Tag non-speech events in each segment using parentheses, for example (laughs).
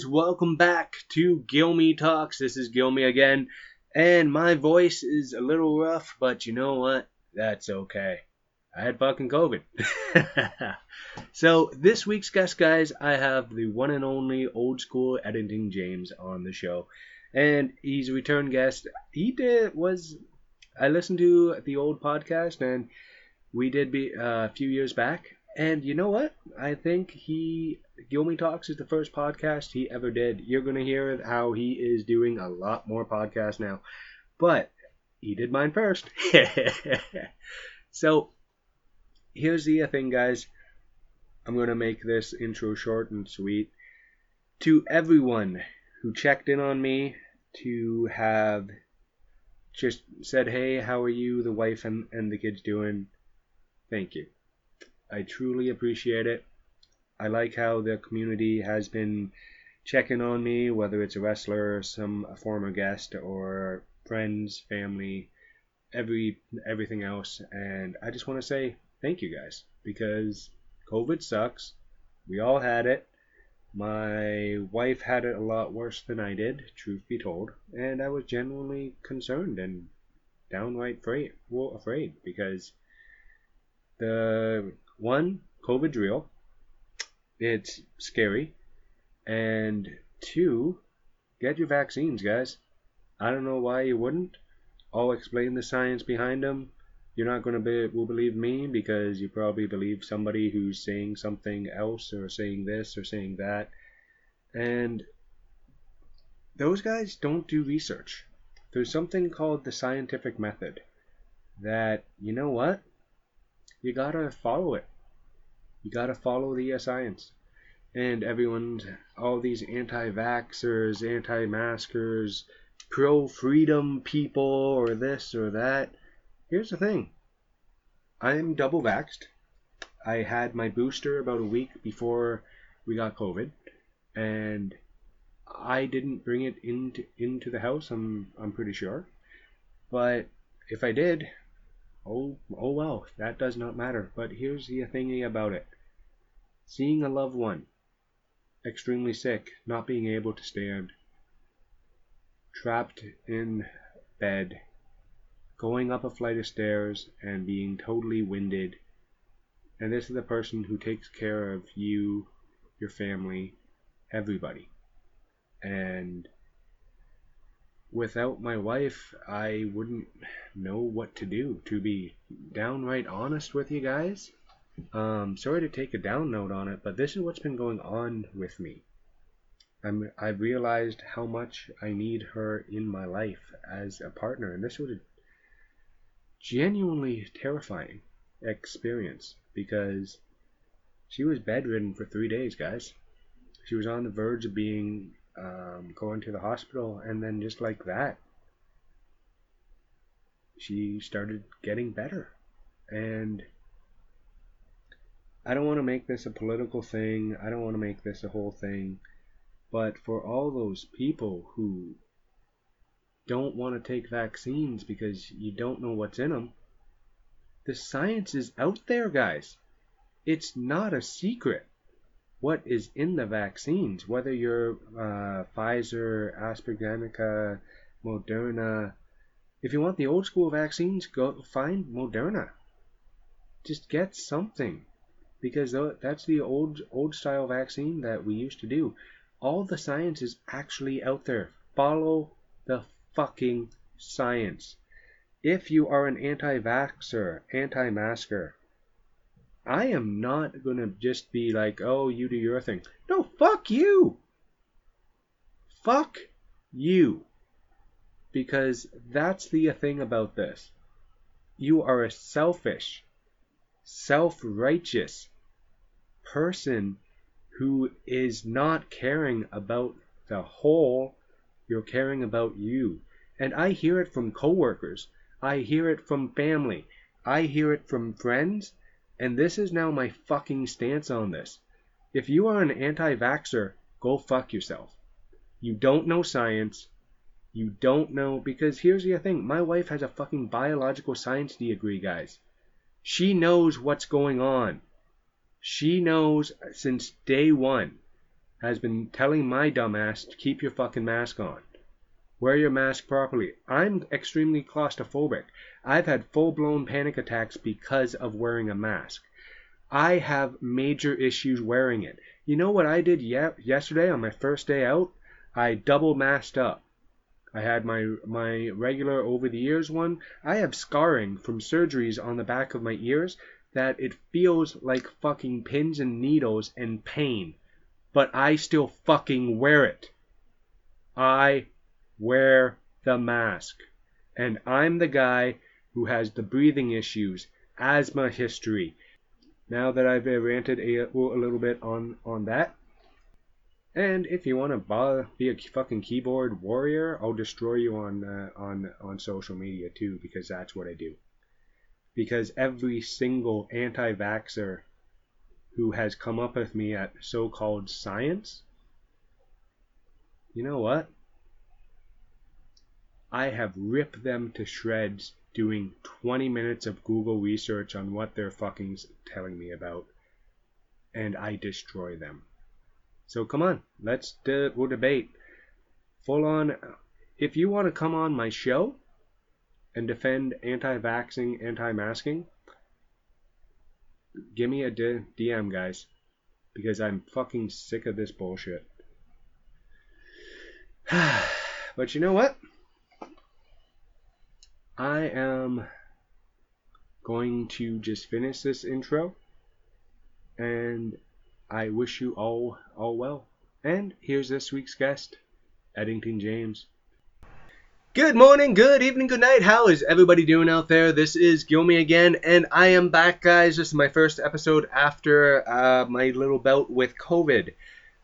Guys, welcome back to Gilmy Talks. This is Gilmy again, and my voice is a little rough, but you know what? That's okay. I had fucking COVID. (laughs) so, this week's guest, guys, I have the one and only old school editing James on the show, and he's a return guest. He did was I listened to the old podcast, and we did be uh, a few years back, and you know what? I think he Gilmy Talks is the first podcast he ever did. You're gonna hear how he is doing a lot more podcasts now, but he did mine first. (laughs) so here's the thing, guys. I'm gonna make this intro short and sweet. To everyone who checked in on me to have just said, "Hey, how are you? The wife and, and the kids doing?" Thank you. I truly appreciate it. I like how the community has been checking on me, whether it's a wrestler, some former guest, or friends, family, every everything else. And I just want to say thank you guys because COVID sucks. We all had it. My wife had it a lot worse than I did, truth be told, and I was genuinely concerned and downright afraid, well, afraid because the one COVID's real it's scary. And two, get your vaccines, guys. I don't know why you wouldn't. I'll explain the science behind them. You're not going to be, will believe me because you probably believe somebody who's saying something else or saying this or saying that. And those guys don't do research. There's something called the scientific method that, you know what? You gotta follow it. You gotta follow the uh, science. And everyone's, all these anti vaxxers, anti maskers, pro freedom people, or this or that. Here's the thing I'm double vaxxed. I had my booster about a week before we got COVID, and I didn't bring it into into the house. I'm I'm pretty sure, but if I did, oh oh well, that does not matter. But here's the thingy about it: seeing a loved one extremely sick, not being able to stand, trapped in bed, going up a flight of stairs and being totally winded. And this is the person who takes care of you, your family, everybody. And without my wife, I wouldn't know what to do. To be downright honest with you guys, um, sorry to take a down note on it, but this is what's been going on with me. I'm, I've realized how much I need her in my life as a partner, and this was a genuinely terrifying experience because she was bedridden for three days, guys. She was on the verge of being um, going to the hospital, and then just like that, she started getting better, and I don't want to make this a political thing. I don't want to make this a whole thing. But for all those people who don't want to take vaccines because you don't know what's in them, the science is out there, guys. It's not a secret what is in the vaccines, whether you're uh, Pfizer, AstraZeneca, Moderna. If you want the old school vaccines, go find Moderna. Just get something because that's the old old style vaccine that we used to do. All the science is actually out there. Follow the fucking science. If you are an anti-vaxxer, anti-masker, I am not gonna just be like, oh, you do your thing. No, fuck you. Fuck you. Because that's the thing about this. You are a selfish, self righteous person who is not caring about the whole You're caring about you. And I hear it from coworkers. I hear it from family. I hear it from friends. And this is now my fucking stance on this. If you are an anti vaxxer, go fuck yourself. You don't know science. You don't know. Because here's the thing my wife has a fucking biological science degree, guys. She knows what's going on. She knows since day one, has been telling my dumbass to keep your fucking mask on. Wear your mask properly. I'm extremely claustrophobic. I've had full blown panic attacks because of wearing a mask. I have major issues wearing it. You know what I did ye- yesterday on my first day out? I double masked up. I had my my regular over the ears one. I have scarring from surgeries on the back of my ears that it feels like fucking pins and needles and pain. But I still fucking wear it. I wear the mask. And I'm the guy who has the breathing issues, asthma history. Now that I've ranted a, a little bit on, on that, and if you want to be a fucking keyboard warrior, I'll destroy you on uh, on on social media too, because that's what I do. Because every single anti-vaxer who has come up with me at so-called science, you know what? I have ripped them to shreds doing 20 minutes of Google research on what they're fucking telling me about, and I destroy them. So come on, let's de- we'll debate. Full on. Uh, if you want to come on my show and defend anti-vaxxing, anti-masking, give me a D- DM, guys, because I'm fucking sick of this bullshit. (sighs) but you know what? I am going to just finish this intro and I wish you all all well. And here's this week's guest, Eddington James. Good morning, good evening, good night. How is everybody doing out there? This is Gilmy again, and I am back, guys. This is my first episode after uh, my little bout with COVID.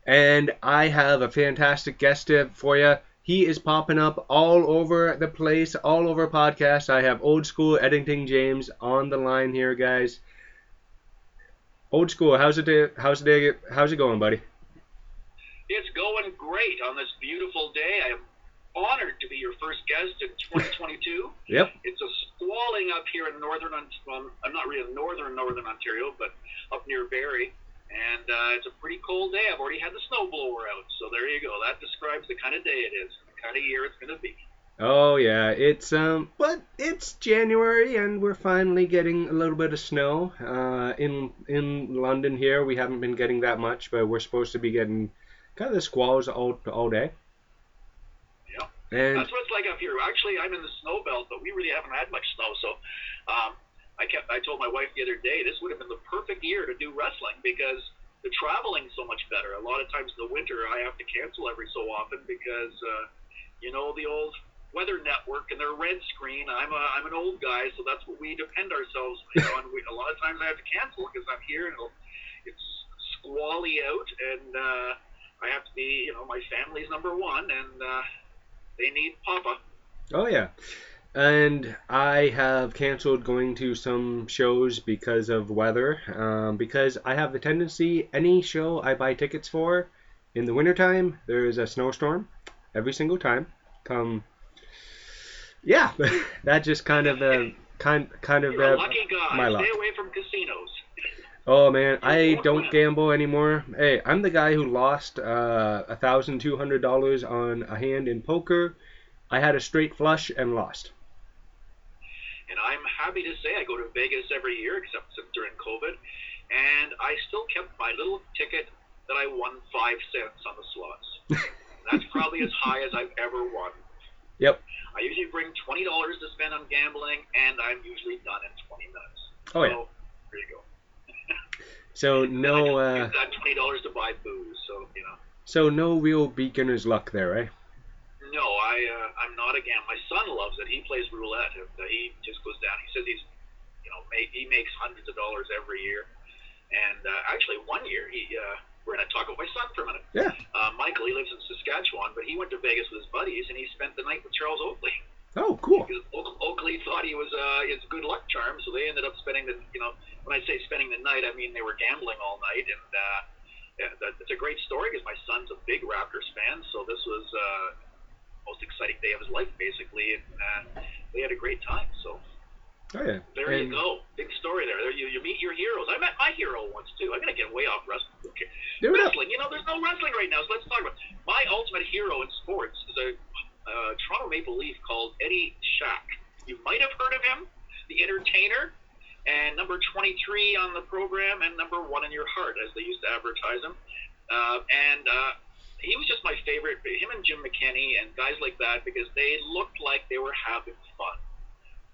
And I have a fantastic guest for you. He is popping up all over the place, all over podcasts. I have old school editing James on the line here, guys. Old school, how's it? How's it? How's it going, buddy? It's going great on this beautiful day. I am honored to be your first guest in 2022. (laughs) yep. It's a squalling up here in northern. Well, I'm not really northern northern Ontario, but up near Barrie, and uh, it's a pretty cold day. I've already had the snowblower out, so there you go. That describes the kind of day it is, the kind of year it's going to be. Oh yeah, it's um, but it's January and we're finally getting a little bit of snow. Uh, in in London here, we haven't been getting that much, but we're supposed to be getting kind of the squalls all all day. Yeah, And that's what it's like up here. Actually, I'm in the snow belt, but we really haven't had much snow. So, um, I kept I told my wife the other day this would have been the perfect year to do wrestling because the traveling's so much better. A lot of times in the winter, I have to cancel every so often because uh, you know the old Weather Network and their red screen. I'm a I'm an old guy, so that's what we depend ourselves on. We, a lot of times I have to cancel because I'm here and it's squally out, and uh, I have to be you know my family's number one, and uh, they need Papa. oh yeah, and I have canceled going to some shows because of weather. Um, because I have the tendency any show I buy tickets for in the wintertime, there is a snowstorm every single time. Come yeah, (laughs) that just kind of uh, kind kind of uh, lucky guy. my luck. Stay away from casinos. Oh man, I don't gamble anymore. Hey, I'm the guy who lost uh, a thousand two hundred dollars on a hand in poker. I had a straight flush and lost. And I'm happy to say I go to Vegas every year, except since during COVID, and I still kept my little ticket that I won five cents on the slots. That's probably as high as I've ever won. Yep. I usually bring twenty dollars to spend on gambling, and I'm usually done in twenty minutes. Oh yeah. So, there you go. (laughs) So no, I uh, twenty dollars to buy booze. So you know. so no real beginner's luck there, eh? No, I uh, I'm not a gambler. My son loves it. He plays roulette. Uh, he just goes down. He says he's, you know, make, he makes hundreds of dollars every year. And uh, actually, one year he uh, we're going to talk about my son for a minute. Yeah. Uh, Michael, he lives in Saskatchewan, but he went to Vegas with his buddies and he spent the night with Charles Oakley. Oh, cool. Because Oak- Oakley thought he was uh, his good luck charm, so they ended up spending the, you know, when I say spending the night, I mean they were gambling all night, and uh, yeah, that, it's a great story because my son's a big Raptors fan, so this was uh, most exciting day of his life, basically, and uh, they had a great time. So Oh yeah. there And- you go, big story there. There you, you meet your heroes. I met my hero once too. I'm gonna get way off wrestling. Okay. Up. Wrestling, you know, there's no wrestling right now, so let's talk about it. my ultimate hero in sports is a uh, Toronto Maple Leaf called Eddie Shack. You might have heard of him, the entertainer, and number 23 on the program, and number one in your heart, as they used to advertise him. Uh, and uh, he was just my favorite. Him and Jim McKenney and guys like that because they looked like they were having fun.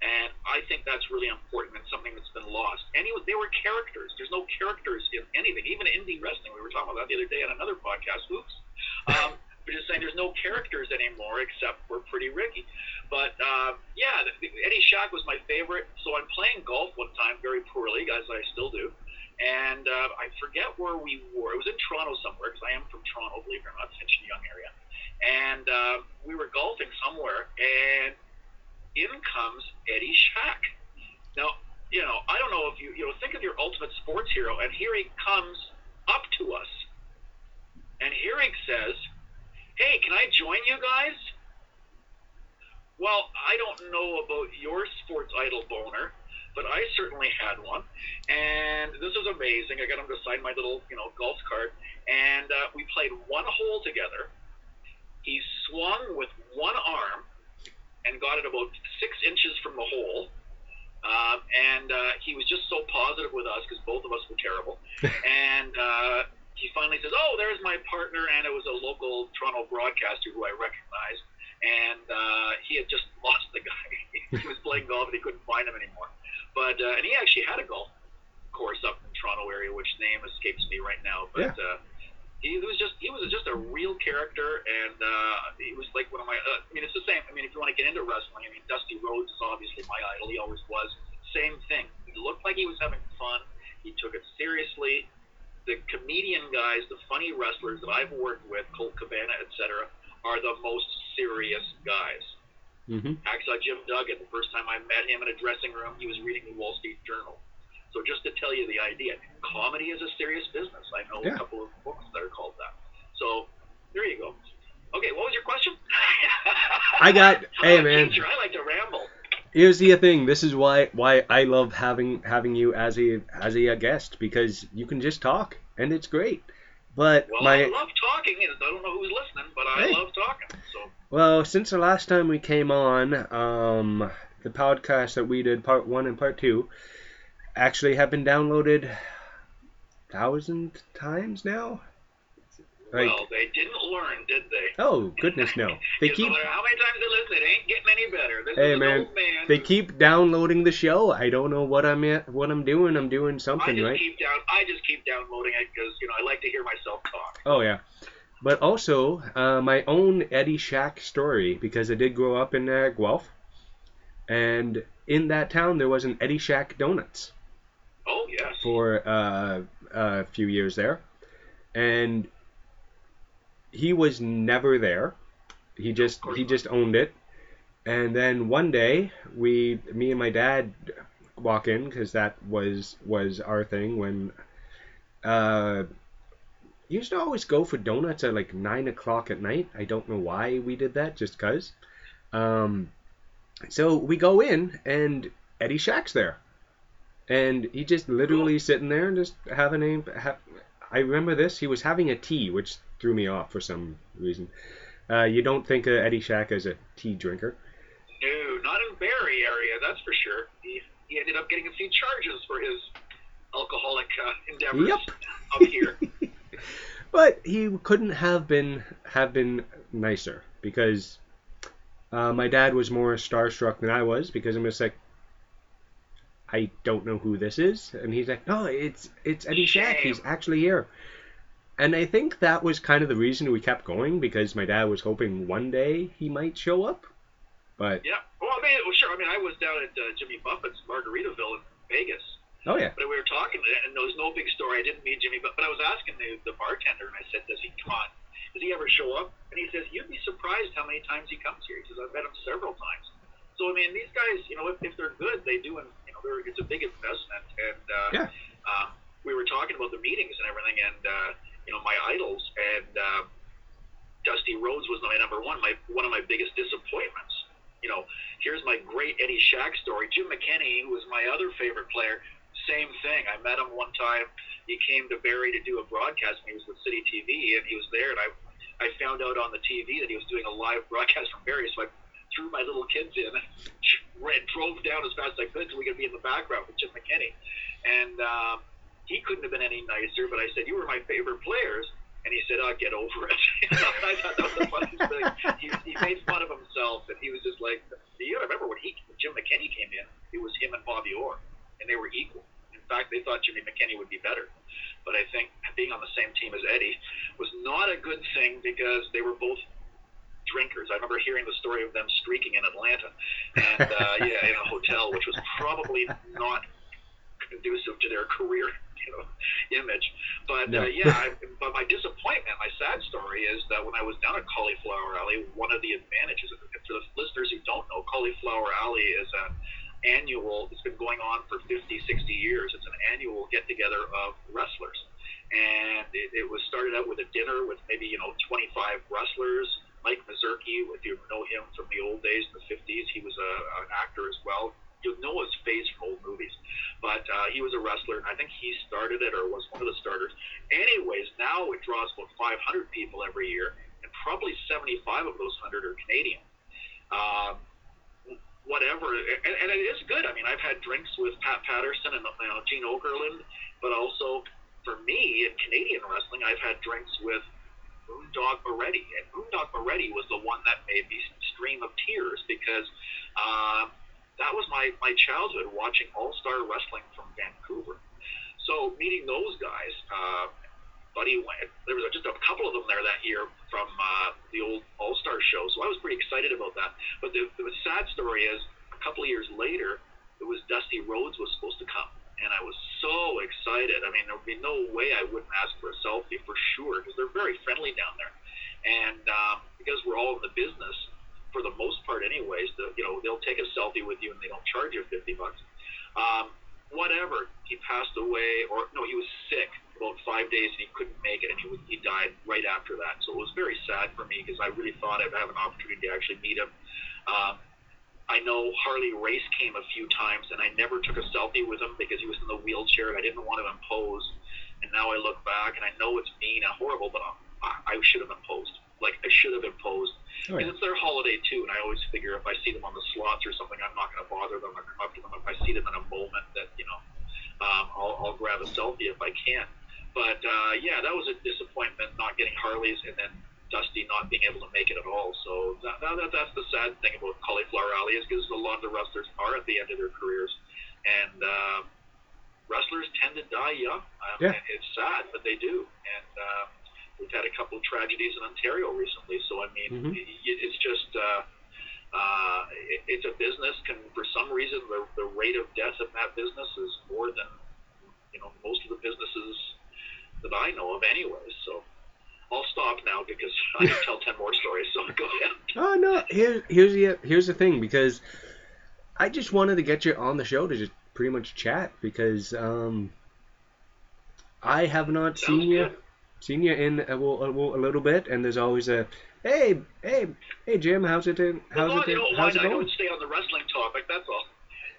And I think that's really important and something that's been lost. And he they were characters. There's no characters in anything, even indie wrestling. We were talking about that the other day on another podcast. Oops. (laughs) Um, we're just saying there's no characters anymore except for Pretty Ricky. But uh, yeah, Eddie Shack was my favorite. So I'm playing golf one time very poorly, as I still do. And uh, I forget where we were. It was in Toronto somewhere because I am from Toronto, believe it or not, Finch and Yonge area. And uh, we were golfing somewhere, and in comes Eddie Shack. Now, you know, I don't know if you, you know, think of your ultimate sports hero, and here he comes up to us. And here he says, Hey, can I join you guys? Well, I don't know about your sports idol boner, but I certainly had one. And this is amazing. I got him to sign my little, you know, golf cart. And uh, we played one hole together. He swung with one arm and got it about six inches from the hole. Um, and uh, he was just so positive with us because both of us were terrible. and uh, he finally says, "Oh, there's my partner," and it was a local Toronto broadcaster who I recognized. And uh, he had just lost the guy. he was playing golf and he couldn't find him anymore. But uh, and he actually had a golf course up in the Toronto area, which name escapes me right now. But uh, he was just he was just a real character, and uh, he was like one of my. Uh, I mean, it's the same. I mean, if you want to get into wrestling, I mean, Dusty Rhodes is obviously my idol. He always was. Same thing. He looked like he was having fun. He took it seriously. The comedian guys, the funny wrestlers that I've worked with, Colt Cabana, etc., are the most serious guys. Mm-hmm. Hacksaw Jim Duggan, the first time I met him in a dressing room, he was reading the Wall Street Journal. So just to tell you the idea, comedy is a serious business. I know Yeah. a couple of books that are called that. So there you go. Okay, what was your question? I got- I'm hey, a man. teacher. I like to ramble. Here's the thing. This is why why I love having having you as a as a guest because you can just talk and it's great. But Well, my I love talking, I don't know who's listening, but I Hey. love talking. So well, since the last time we came on, um, the podcast that we did, part one and part two, actually have been downloaded thousand times now. Like, well, they didn't learn, did they? oh goodness, no! (laughs) They keep no how many times they listen, it ain't getting any better. This Hey, is an man, old man. They keep downloading the show. I don't know what I'm at, what I'm doing. I'm doing something, I just right. keep down. I just keep downloading it because you know I like to hear myself talk. Oh yeah, but also uh, my own Eddie Shack story because I did grow up in uh, Guelph, and in that town there was an Eddie Shack Donuts Oh yes. for uh, a few years there, and he was never there. He just he just owned it, and then one day we, me and my dad, walk in because that was was our thing when. Uh, used to always go for donuts at like nine o'clock at night. I don't know why we did that, just cause. Um, so we go in and Eddie Shack's there, and he just literally sitting there and just having a. Ha- I remember this. He was having a tea, which threw me off for some reason. Uh, you don't think of Eddie Shack as a tea drinker. No, not in Barrie area, that's for sure. He, he ended up getting a few charges for his alcoholic uh, endeavors Yep. up here. (laughs) But he couldn't have been have been nicer because uh, my dad was more starstruck than I was because I'm just like, I don't know who this is, and he's like, no, it's it's Eddie Shack. He's actually here. And I think that was kind of the reason we kept going because my dad was hoping one day he might show up. But yeah. Well, I mean, well, sure. I mean, I was down at uh, Jimmy Buffett's Margaritaville in Vegas, Oh yeah. But we were talking, and there was no big story. I didn't meet Jimmy, but, but I was asking the, the bartender, and I said, "Does he come on? Does he ever show up?" And he says, "You'd be surprised how many times he comes here." He says, "I've met him several times." So I mean, these guys, you know, if, if they're good, they do, and you know, they're, it's a big investment. And uh, Yeah. um, we were talking about the meetings and everything, and uh, you know, my idols, and uh, Dusty Rhodes was my number one, my one of my biggest disappointments. You know, here's my great Eddie Shack story. Jim McKenney, who was my other favorite player, same thing. I met him one time. He came to Barrie to do a broadcast when he was with City TV, and he was there, and I I found out on the TV that he was doing a live broadcast from Barrie, so I threw my little kids in, (laughs) ran, drove down as fast as I could so we could be in the background with Jim McKenney, and um, he couldn't have been any nicer. But I said, "You were my favorite players." And he said, "Oh, get over it." (laughs) I thought that was and I know it's mean and horrible, but I, I should have imposed. Like I should have imposed. Oh, Because yeah. it's their holiday too, and I always figure if I see them on the slots or something, I'm not going to bother them or come up to them. If I see them in a moment that you know, um, I'll, I'll grab a selfie if I can. But uh, yeah, that was a disappointment not getting Harleys, and then Dusty not being able to make it at all. So that, that, that that's the sad thing about Cauliflower Alley is because a lot of the wrestlers are at the end of their careers, and uh, wrestlers tend to die young. Um, Yeah. It's sad, but they do, and. Uh, We've had a couple of tragedies in Ontario recently, so I mean, Mhm. it, it's just uh, uh, it, it's a business. Can for some reason the, the rate of death in that business is more than you know most of the businesses that I know of, anyways. So I'll stop now because (laughs) I can tell ten more stories. So go ahead. Oh no, here, here's the here's the thing because I just wanted to get you on the show to just pretty much chat because um I have not Sounds seen you good. seen you in a, well, a, well, a little bit, and there's always a hey hey hey Jim, how's it in, how's well, it in, know, how's it I going? don't stay on the wrestling topic. That's all.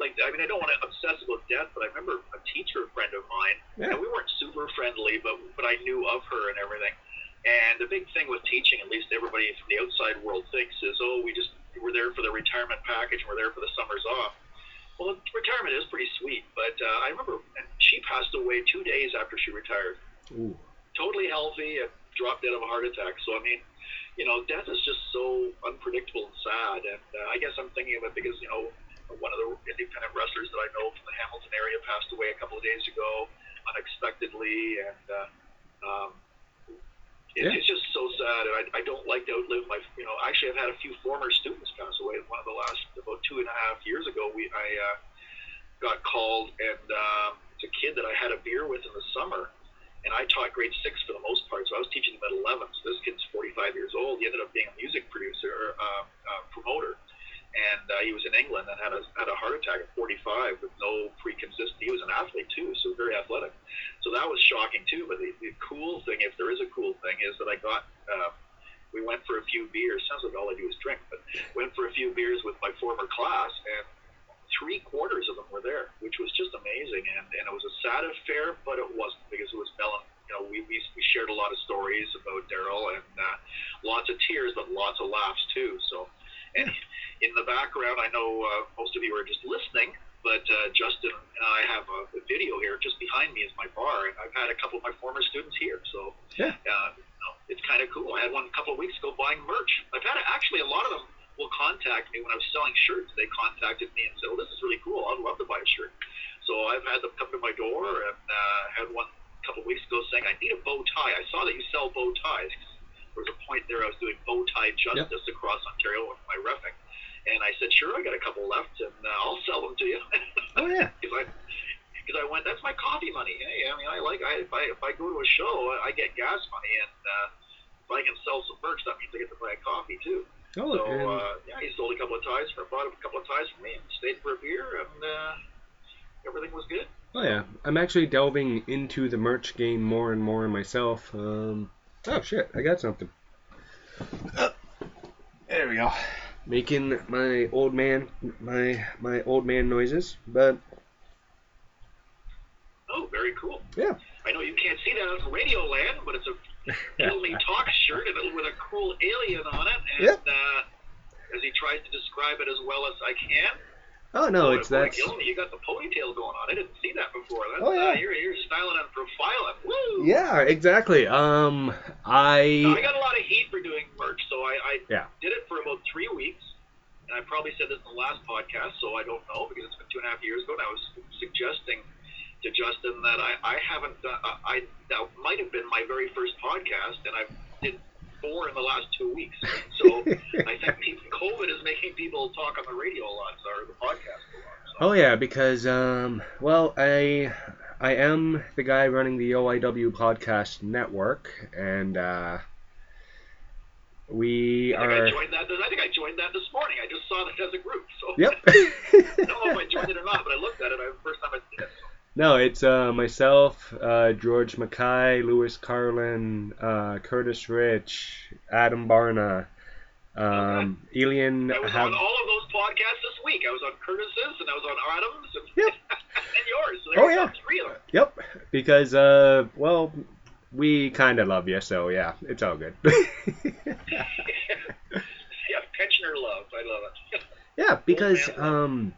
Like, I mean, I don't want to obsess about death, but I remember a teacher friend of mine, Yeah. and we weren't super friendly, but but I knew of her and everything. And the big thing with teaching, at least everybody from the outside world thinks, is oh, we just we're there for the retirement package, and we're there for the summers off. Well, retirement is pretty sweet, but uh, I remember she passed away two days after she retired Ooh. totally healthy and dropped dead of a heart attack. So I mean, you know, death is just so unpredictable and sad. And uh, I guess I'm thinking of it because you know, one of the independent wrestlers that I know from the Hamilton area passed away a couple of days ago unexpectedly, and uh, um, it, Yeah. it's just so sad. And I, I don't like to outlive my, you know, actually I've had a few former students pass away. One of the last about two and a half years ago, we I. Uh, got called and um, it's a kid that I had a beer with in the summer, and I taught grade six for the most part, so I was teaching them at 11. So this kid's 45 years old. He ended up being a music producer, uh, uh, promoter, and uh, he was in England and had a had a heart attack at 45 with no pre-consistent. He was an athlete too, so very athletic. So that was shocking too. But the, the cool thing, if there is a cool thing, is that I got. Uh, we went for a few beers. Sounds like all I do is drink, but went for a few beers with my former class, and three quarters of them were there, which was just amazing. And, and it was a sad affair, but it wasn't because it was Mel you know, we, we, we shared a lot of stories about Daryl and uh, lots of tears, but lots of laughs too. So, and in the background, I know uh, most of you are just listening, but uh, Justin and I have a, a video here just behind me is my bar, and I've had a couple of my former students here. So, Yeah. uh, you know, it's kind of cool. I had one a couple of weeks ago buying merch. I've had actually a lot of them will contact me when I was selling shirts. They contacted me and said, "Oh, this is really cool. I'd love to buy a shirt." So I've had them come to my door, and uh, had one a couple of weeks ago saying, "I need a bow tie. I saw that you sell bow ties." There was a point there I was doing bow tie justice across Ontario with my refing, and I said, "Sure, I got a couple left, and uh, I'll sell them to you." (laughs) Oh yeah. because I because I went. That's my coffee money. Hey, I mean, I like I if I if I go to a show, I get gas money, and uh, if I can sell some merch, that means I get to buy a coffee too. Oh, So and- uh, yeah, he sold a couple of ties for bought a couple of ties for me, and stayed for a beer, and uh, everything was good. Oh yeah, I'm actually delving into the merch game more and more myself. Um, oh shit, I got something. Oh, there we go. Making my old man my my old man noises, but Oh, very cool. yeah, I know you can't see that on Radio Land, but it's a Kill (laughs) Talk shirt and with a cool alien on it, and Yep. uh, as he tries to describe it as well as I can. Oh no, it's Gilman, you got the ponytail going on. I didn't see that before. That's, Oh, yeah. uh, you're, you're styling and profiling. Woo! yeah, exactly. Um, I I got a lot of heat for doing merch, so I, I Yeah. did it for about three weeks. And I probably said this in the last podcast, so I don't know because it's been two and a half years ago. And I was suggesting to Justin that I, I haven't done, uh, I that might have been my very first podcast, and I did four in the last two weeks. (laughs) So I think people, COVID is making people talk on the radio a lot, or the podcast a lot. So. Oh yeah, because um, well, I I am the guy running the OIW podcast network, and uh, we I think are. I joined that. I think I joined that this morning. I just saw that as a group. So Yep. (laughs) I don't know if I joined it or not, but I looked at it. I, first time I seen it. No, it's uh, myself, uh, George Mackay, Lewis Carlin, uh, Curtis Rich, Adam Barna, um, Elian. I was Have, on all of those podcasts this week. I was on Curtis's and I was on Adams and, Yep. (laughs) and yours. So Oh, yeah. three of them. Yep, because uh, well, we kind of love you, so yeah, it's all good. (laughs) (laughs) Yeah, pensioner love. I love it. yeah, because man.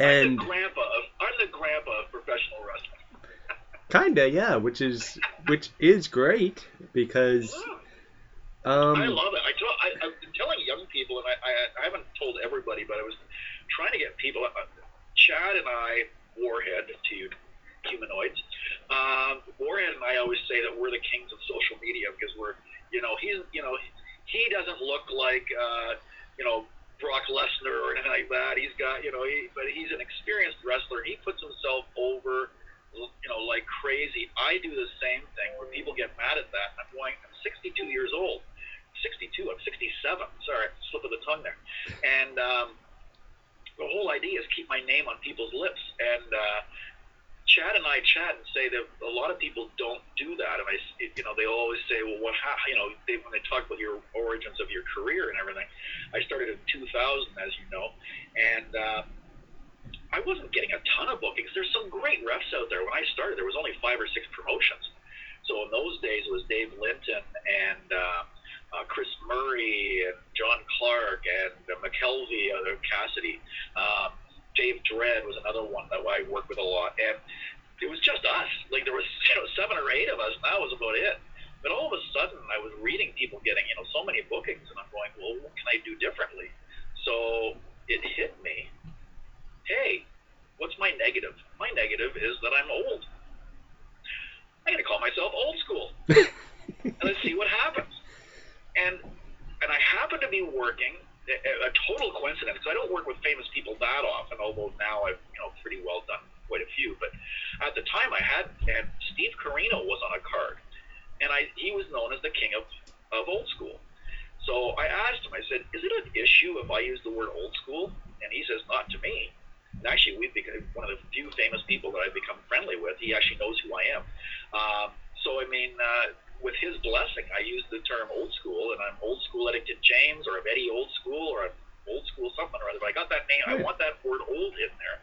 Um, I'm and the grandpa of I'm the grandpa of professional wrestling. (laughs) kinda yeah, which is which is great because um I love it. I told, I, I've been telling young people, and I, I, I haven't told everybody, but I was trying to get people. Uh, Chad and I, Warhead to you humanoids, um, Warhead and I always say that we're the kings of social media because we're, you know, he's, you know, he doesn't look like, uh, you know, Brock Lesnar or anything like that. He's got, you know, he, but he's an experienced wrestler. He puts himself over, you know, like crazy. I do the same thing where people get mad at that. I'm going, I'm 62 years old. 62, I'm 67. Sorry, slip of the tongue there. And um, the whole idea is keep my name on people's lips. And uh, Chad and I chat and say that a lot of people don't do that. And I, you know, they always say, well, what, how, you know, they, when they talk about your origins of your career and everything. I started in 2000, as you know, and uh, I wasn't getting a ton of bookings. There's some great refs out there. When I started, there was only five or six promotions. So in those days, it was Dave Linton and uh, uh, Chris Murray and John Clark and uh, McKelvey, uh, Cassidy. Um, Dave Dredd was another one that I worked with a lot, and it was just us. Like there was (laughs) you know seven or eight of us, and that was about it. But all of a sudden, I was reading people getting you know so many bookings, and I'm going, well, what can I do differently? So it hit me. Hey, what's my negative? My negative is that I'm old. I'm gonna call myself old school, (laughs) and let's see what happens. And and I happen to be working a, total coincidence because I don't work with famous people that often. Although now I've you know pretty well done quite a few. But at the time, I had and Steve Corino was on a card, and I he was known as the king of of old school. So I asked him. I said, "Is it an issue if I use the word old school?" And he says, "Not to me." And actually, we've become one of the few famous people that I've become friendly with. He actually knows who I am. Um, so I mean, uh, with his blessing, I use the term old school, and I'm old school Etiquette James, or I'm Eddie Old School, or I'm old school something or other. But I got that name. I want that word old in there.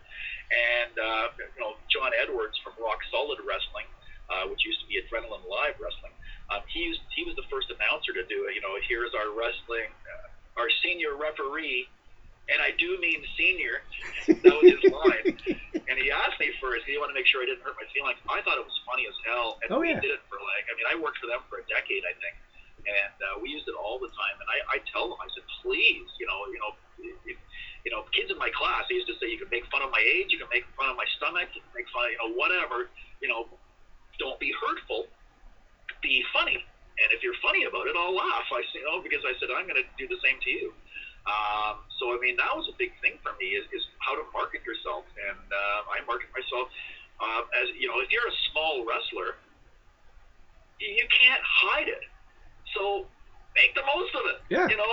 And uh, you know, John Edwards from Rock Solid Wrestling, uh, which used to be Adrenaline Live Wrestling. Um, he used, he was the first announcer to do it. You know, here's our wrestling, uh, our senior referee, and I do mean senior. That was his line. And he asked me first. He wanted to make sure I didn't hurt my feelings. I thought it was funny as hell, and Oh, we yeah. did it for like. I mean, I worked for them for a decade, I think, and uh, we used it all the time. And I, I tell them, I said, please, you know, you know, if, you know, kids in my class, they used to say you can make fun of my age, you can make fun of my stomach, you can make fun, of, you know, whatever. You know, don't be hurtful, be funny. And if you're funny about it, I'll laugh. I say, you know, because I said I'm going to do the same to you. Um, so I mean, that was a big thing for me is, is how to market yourself, and uh, I market myself uh, as you know, if you're a small wrestler, you, can't hide it. So make the most of it. Yeah. You know,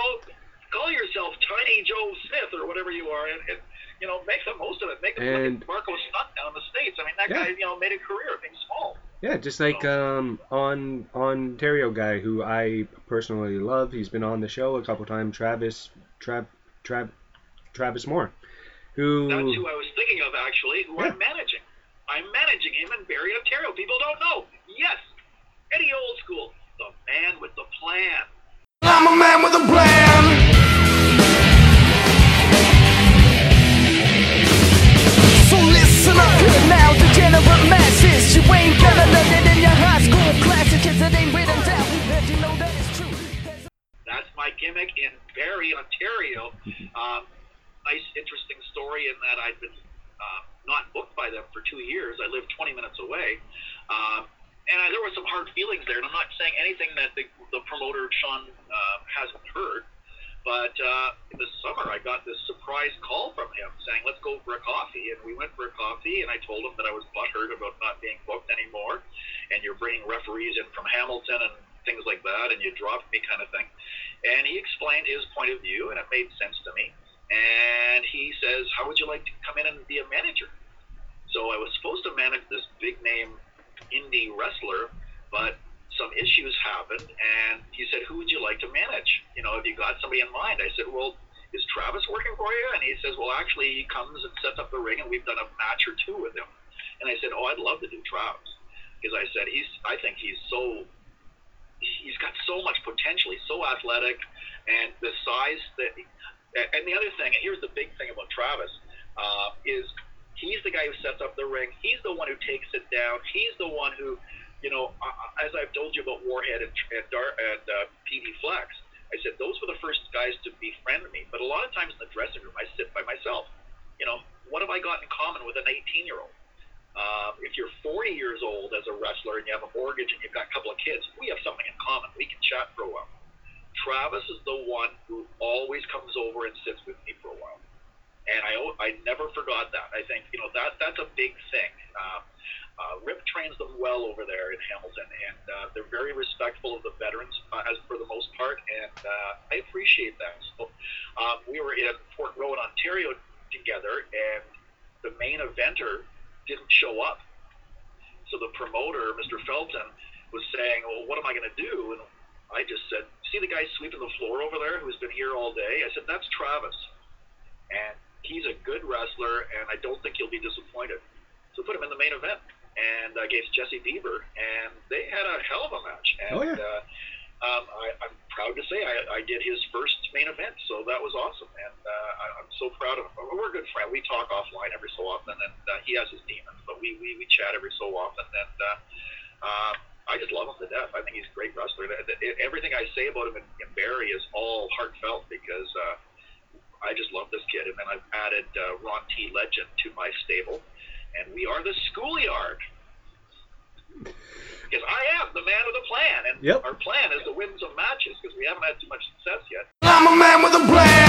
call yourself Tiny Joe Smith or whatever you are, and, and you know, make the most of it. Make it And- Marko Stunt down in the states. I mean, that Yeah. guy, you know, made a career being small. Yeah, just like um on Ontario guy who I personally love. He's been on the show a couple times. Travis Trav Trav Travis Moore, who That's who I was thinking of, actually, who Yeah. I'm managing. I'm managing him in Barrie, Ontario. People don't know. Yes, Eddie Old School, the man with the plan. I'm a man with a plan. So listen up here now, degenerate masses. Nice, interesting story in that I've been uh, not booked by them for two years. I live 20 minutes away. Um, and I, there were some hard feelings there. And I'm not saying anything that the, the promoter, Sean, uh, hasn't heard. But uh, the summer, I got this surprise call from him saying, let's go for a coffee. And we went for a coffee, and I told him that I was butthurt about not being booked anymore. And you're bringing referees in from Hamilton and things like that, and you dropped me kind of thing. And he explained his point of view, and it made sense to me. And he says, How would you like to come in and be a manager? So I was supposed to manage this big name indie wrestler, but some issues happened, and he said, Who would you like to manage? You know, have you got somebody in mind? I said, Well, is Travis working for you? And he says, Well, actually, he comes and sets up the ring, and we've done a match or two with him. And I said, Oh, I'd love to do Travis. Because I said, he's, I think he's so he's got so much potential. He's so athletic, and the size that. And the other thing, and here's the big thing about Travis, uh, is he's the guy who sets up the ring. He's the one who takes it down. He's the one who, you know, uh, as I've told you about Warhead and and, Dar- and uh, PD Flex, I said those were the first guys to befriend me. But a lot of times in the dressing room, I sit by myself. You know, what have I got in common with an 18 year old? Uh, if you're 40 years old as a wrestler and you have a mortgage and you've got a couple of kids, we have something in common. We can chat for a while. Travis is the one who always comes over and sits with me for a while, and I I never forgot that. I think you know that that's a big thing. Um, uh, Rip trains them well over there in Hamilton, and uh, they're very respectful of the veterans uh, as for the most part, and uh, I appreciate that. So um, we were in Port Rowan, Ontario, together, and the main eventer didn't show up. So the promoter, Mr. Felton, was saying, "Well, what am I going to do?" And I just said, "See the guy sweeping the floor over there, who's been here all day?" I said, "That's Travis, and he's a good wrestler, and I don't think he'll be disappointed." So put him in the main event, and against Jesse Bieber, and they had a hell of a match. And, Oh, yeah. uh, um, I, I'm proud to say I, I did his first main event, so that was awesome, and uh, I, I'm so proud of him. We're a good friend. We talk offline every so often, and uh, he has his demons, but we, we, we chat every so often, and uh, uh, I just love him to death. I think he's a great wrestler. The- the- Everything I say about him in, in Barrie is all heartfelt because uh, I just love this kid. And then I've added uh, Ron T. Legend to my stable, and we are the schoolyard. Because I am the man with a plan, and Yep. our plan is to win some matches because we haven't had too much success yet. I'm a man with a plan.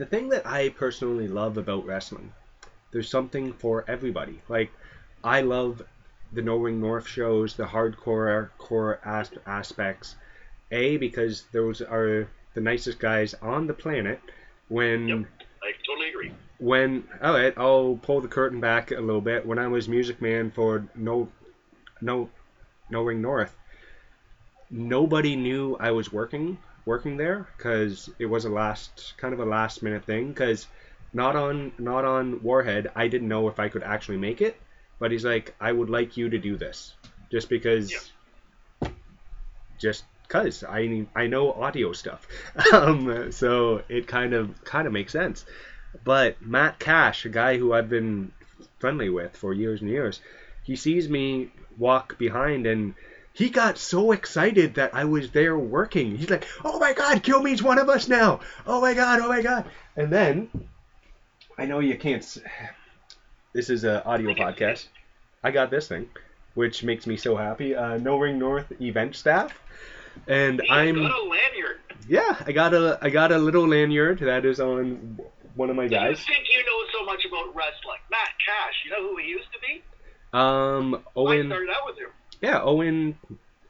I personally love about wrestling. There's something for everybody. Like I love the No Ring North shows, the hardcore core as- aspects. A because those are the nicest guys on the planet. When Yep. I totally agree. when all right, I'll pull the curtain back a little bit. When I was music man for No No No Ring North, nobody knew I was working working there because it was a last kind of a last minute thing. Because not on not on Warhead, I didn't know if I could actually make it. But he's like, I would like you to do this, just because, just cause I I know audio stuff. (laughs) um, so it kind of kind of makes sense. But Matt Cash, a guy who I've been friendly with for years and years, he sees me walk behind and he got so excited that I was there working. He's like, "Oh my God, Kilme's one of us now! Oh my God, oh my God!" And then I know you can't. This is an audio podcast. I got this thing, which makes me so happy. Uh, no Ring North event staff, and He's I'm got a lanyard. yeah. I got a I got a little lanyard that is on one of my Do you guys. think you know so much about wrestling? Matt Cash, you know who he used to be? Um, Owen. I started out with him. Yeah, Owen.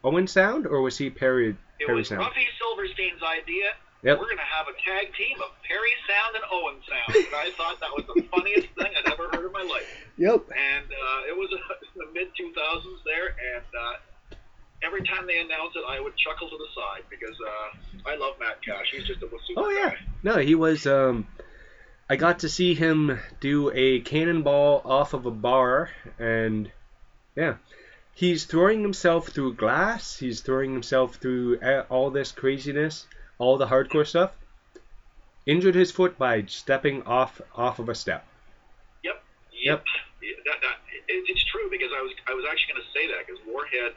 Owen Sound or was he Parry It Parry was Sound? Ruffy Silverstein's idea. Yep. We're going to have a tag team of Parry Sound and Owen Sound. And I thought that was the (laughs) funniest thing I'd ever heard in my life. Yep. And uh, it was (laughs) in the mid 2000s there, and uh, every time they announced it, I would chuckle to the side because uh, I love Matt Cash. He's just a super Oh yeah. guy. No, he was. Um, I got to see him do a cannonball off of a bar, and yeah, he's throwing himself through glass. He's throwing himself through uh, all this craziness, all the hardcore stuff. Injured his foot by stepping off off of a step. Yep. Yep. Yeah, That, that, it, it's true because I was I was actually going to say that because Warhead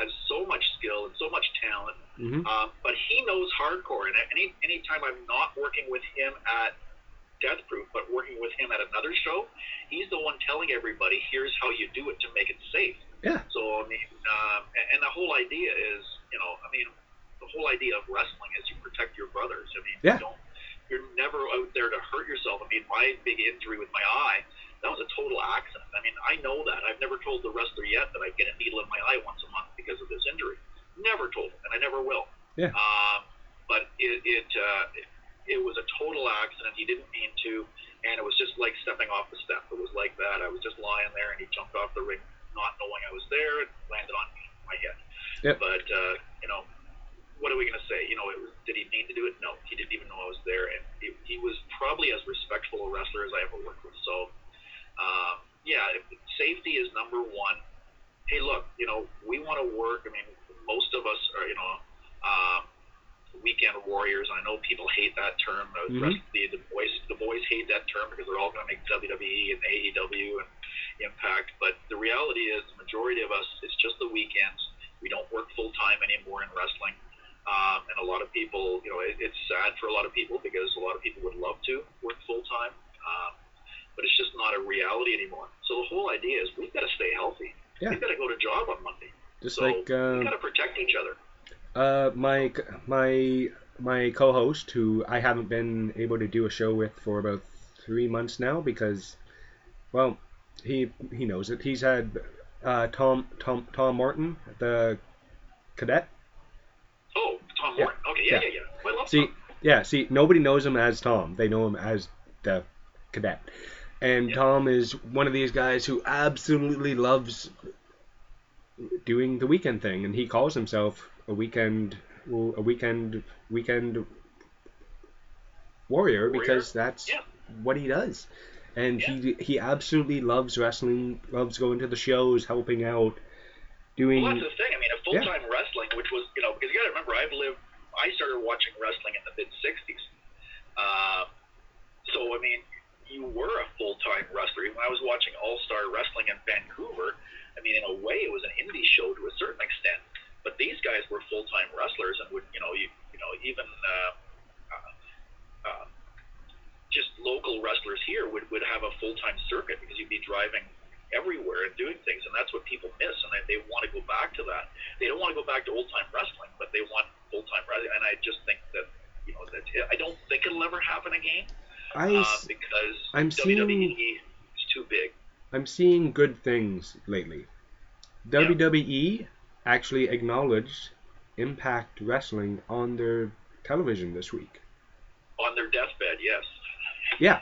has so much skill and so much talent, hmm um, but he knows hardcore. And any any time I'm not working with him at Death Proof, but working with him at another show, he's the one telling everybody, "Here's how you do it to make it safe." Yeah. So I mean, um, and the whole idea is, you know, I mean, the whole idea of wrestling is you protect your brothers. I mean, Yeah. you don't, you're never out there to hurt yourself. I mean, my big injury with my eye, that was a total accident. I mean, I know that. I've never told the wrestler yet that I get a needle in my eye once a month because of this injury. Never told him, and I never will. Yeah. Um, but it it, uh, it it was a total accident. He didn't mean to, and it was just like stepping off the step. It was like that. I was just lying there, and he jumped off the ring, not knowing I was there, and landed on me, my head. Yep. But uh, you know, what are we going to say? You know, it was, did he mean to do it? No, he didn't even know I was there, and he, he was probably as respectful a wrestler as I ever worked with. So, um, yeah, if, safety is number one. Hey, look, you know, we want to work. I mean, most of us are, you know, um, weekend warriors. I know people hate that term. The, Mhm. rest, the, the boys, the boys hate that term because they're all going to make WWE and AEW and Impact. But the reality is, the majority of us, it's just the weekends. We don't work full time anymore in wrestling. Um, and a lot of people, you know, it, it's sad for a lot of people because a lot of people would love to work full time, um, but it's just not a reality anymore. So the whole idea is we've got to stay healthy. Yeah. We've got to go to job on Monday. Just so like um, we've got to protect each other. Uh, my my my co-host, who I haven't been able to do a show with for about three months now, because, well, he he knows it. He's had uh, Tom Tom Tom Morton, the cadet. Oh, Tom Yeah. Morton. Okay, yeah, Yeah. yeah, yeah. Well, See, Tom. yeah, see, nobody knows him as Tom. They know him as the cadet. And Yeah. Tom is one of these guys who absolutely loves doing the weekend thing, and he calls himself a weekend a weekend weekend warrior, Warrior? because that's Yeah. what he does. And Yeah. he he absolutely loves wrestling, loves going to the shows, helping out, doing Well, that's the thing. I mean, a full time wrestling, which was, you know, because you got to remember, I've lived, I started watching wrestling in the mid 60s. Uh, so, I mean, you were a full time wrestler. When I was watching All Star Wrestling in Vancouver, I mean, in a way, it was an indie show to a certain extent. But these guys were full time wrestlers and would, you know, you, you know, even. Uh, uh, uh, just local wrestlers here would, would have a full time circuit because you'd be driving everywhere and doing things, and that's what people miss, and they, they want to go back to that. They don't want to go back to old time wrestling, but they want full time wrestling, and I just think that you know that I don't think it'll ever happen again. I uh, because I'm seeing- WWE is too big. I'm seeing good things lately. WWE actually acknowledged Impact Wrestling on their television this week. On their deathbed, yes. Yeah,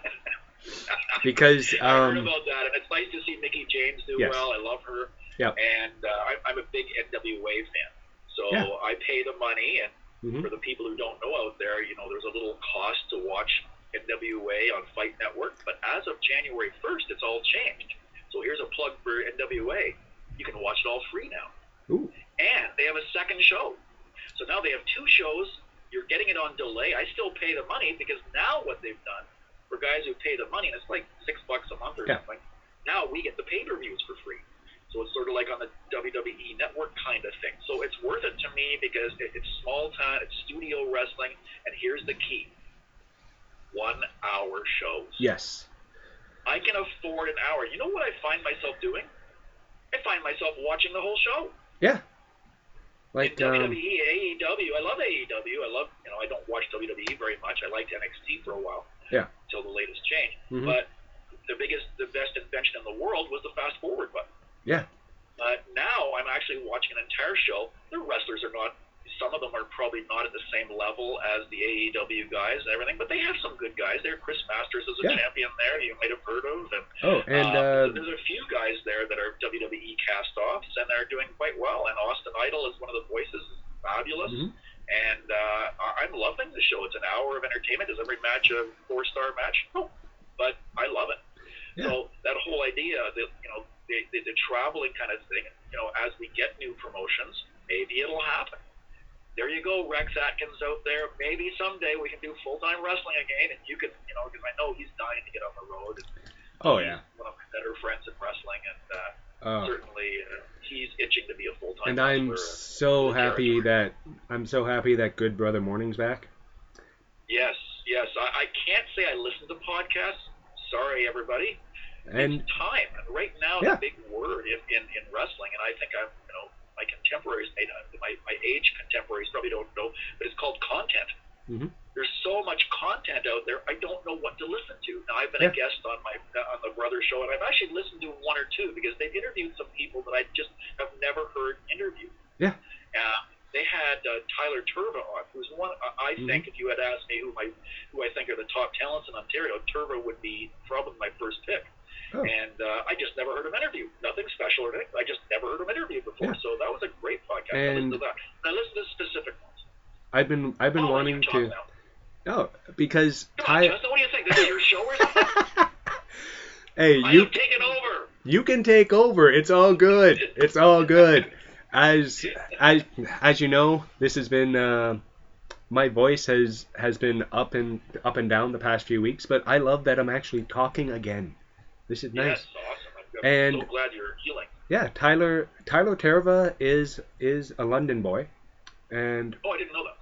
(laughs) because I heard um, about that, and it's nice to see Mickie James do Yes. well. I love her. Yep. And uh, I, I'm a big NWA fan, so Yeah. I pay the money. And mhm, for the people who don't know out there, you know, there's a little cost to watch NWA on Fight Network. But as of January 1st, it's all changed. So here's a plug for NWA. You can watch it all free now. Ooh, and they have a second show. So now they have two shows. You're getting it on delay. I still pay the money because now what they've done for guys who pay the money, and it's like six bucks a month or Yeah. something. Now we get the pay-per-views for free. So it's sort of like on the WWE network kind of thing. So it's worth it to me because it, it's small time, it's studio wrestling, and here's the key: one-hour shows. yes, I can afford an hour. You know what I find myself doing? I find myself watching the whole show. Yeah. Like in um, WWE, AEW. I love AEW. I love, you know, I don't watch WWE very much. I liked NXT for a while. Yeah. Until the latest change. mhm, But the biggest, the best invention in the world was the fast forward button. yeah, But now I'm actually watching an entire show. The wrestlers are not. Some of them are probably not at the same level as the AEW guys and everything, but they have some good guys there. Chris Masters is a Yeah. champion there. You might have heard of, and oh, and uh, uh, there's a few guys there that are WWE cast-offs, and they're doing quite well. And Austin Idol is one of the voices, fabulous. mhm, And uh, I'm loving the show. It's an hour of entertainment. Is every match a four-star match? No, but I love it. Yeah. So that whole idea, that you know, the, the, the traveling kind of thing. You know, as we get new promotions, maybe it'll happen. There you go, Rex Atkins out there. Maybe someday we can do full-time wrestling again, and you can, you know, because I know he's dying to get on the road. And oh yeah, one of my better friends in wrestling, and uh, uh, certainly uh, he's itching to be a full-time. and I'm so happy territory. that I'm so happy that Good Brother Morning's back. Yes, yes. I, I can't say I listen to podcasts. Sorry, everybody. And it's time. Right now, Yeah. the big word in, in, in wrestling, and I think I'm, you know, my contemporaries, may not, my, my age contemporaries probably don't know, but it's called content. Mhm. There's so much content out there. I don't know what to listen to. Now, I've been a guest on my on the brother show, and I've actually listened to one or two because they've interviewed some people that I just have never heard interviewed. Yeah. Uh, they had uh, Tyler Tirva on, who's one. I I Mhm. think if you had asked me who my who I think are the top talents in Ontario, Tirva would be probably my first pick. Oh. And uh, I just never heard him interview. Nothing special or anything. I just never heard him interview before. Yeah. So that was a great podcast. I listened to that. And I listened to specific ones. I've been I've been Oh, wanting to. now. Oh, because Come on, Ty. Justin. What do you think? This is your show or something? (laughs) hey, I you have taken over. you can take over. It's all good. It's all good. As (laughs) as as you know, this has been uh, my voice has has been up and up and down the past few weeks, but I love that I'm actually talking again. This is nice. Yes, awesome. I'm, I'm And- so glad you're healing. Yeah, Tyler Tyler Tirva is is a London boy, and Oh, I didn't know that.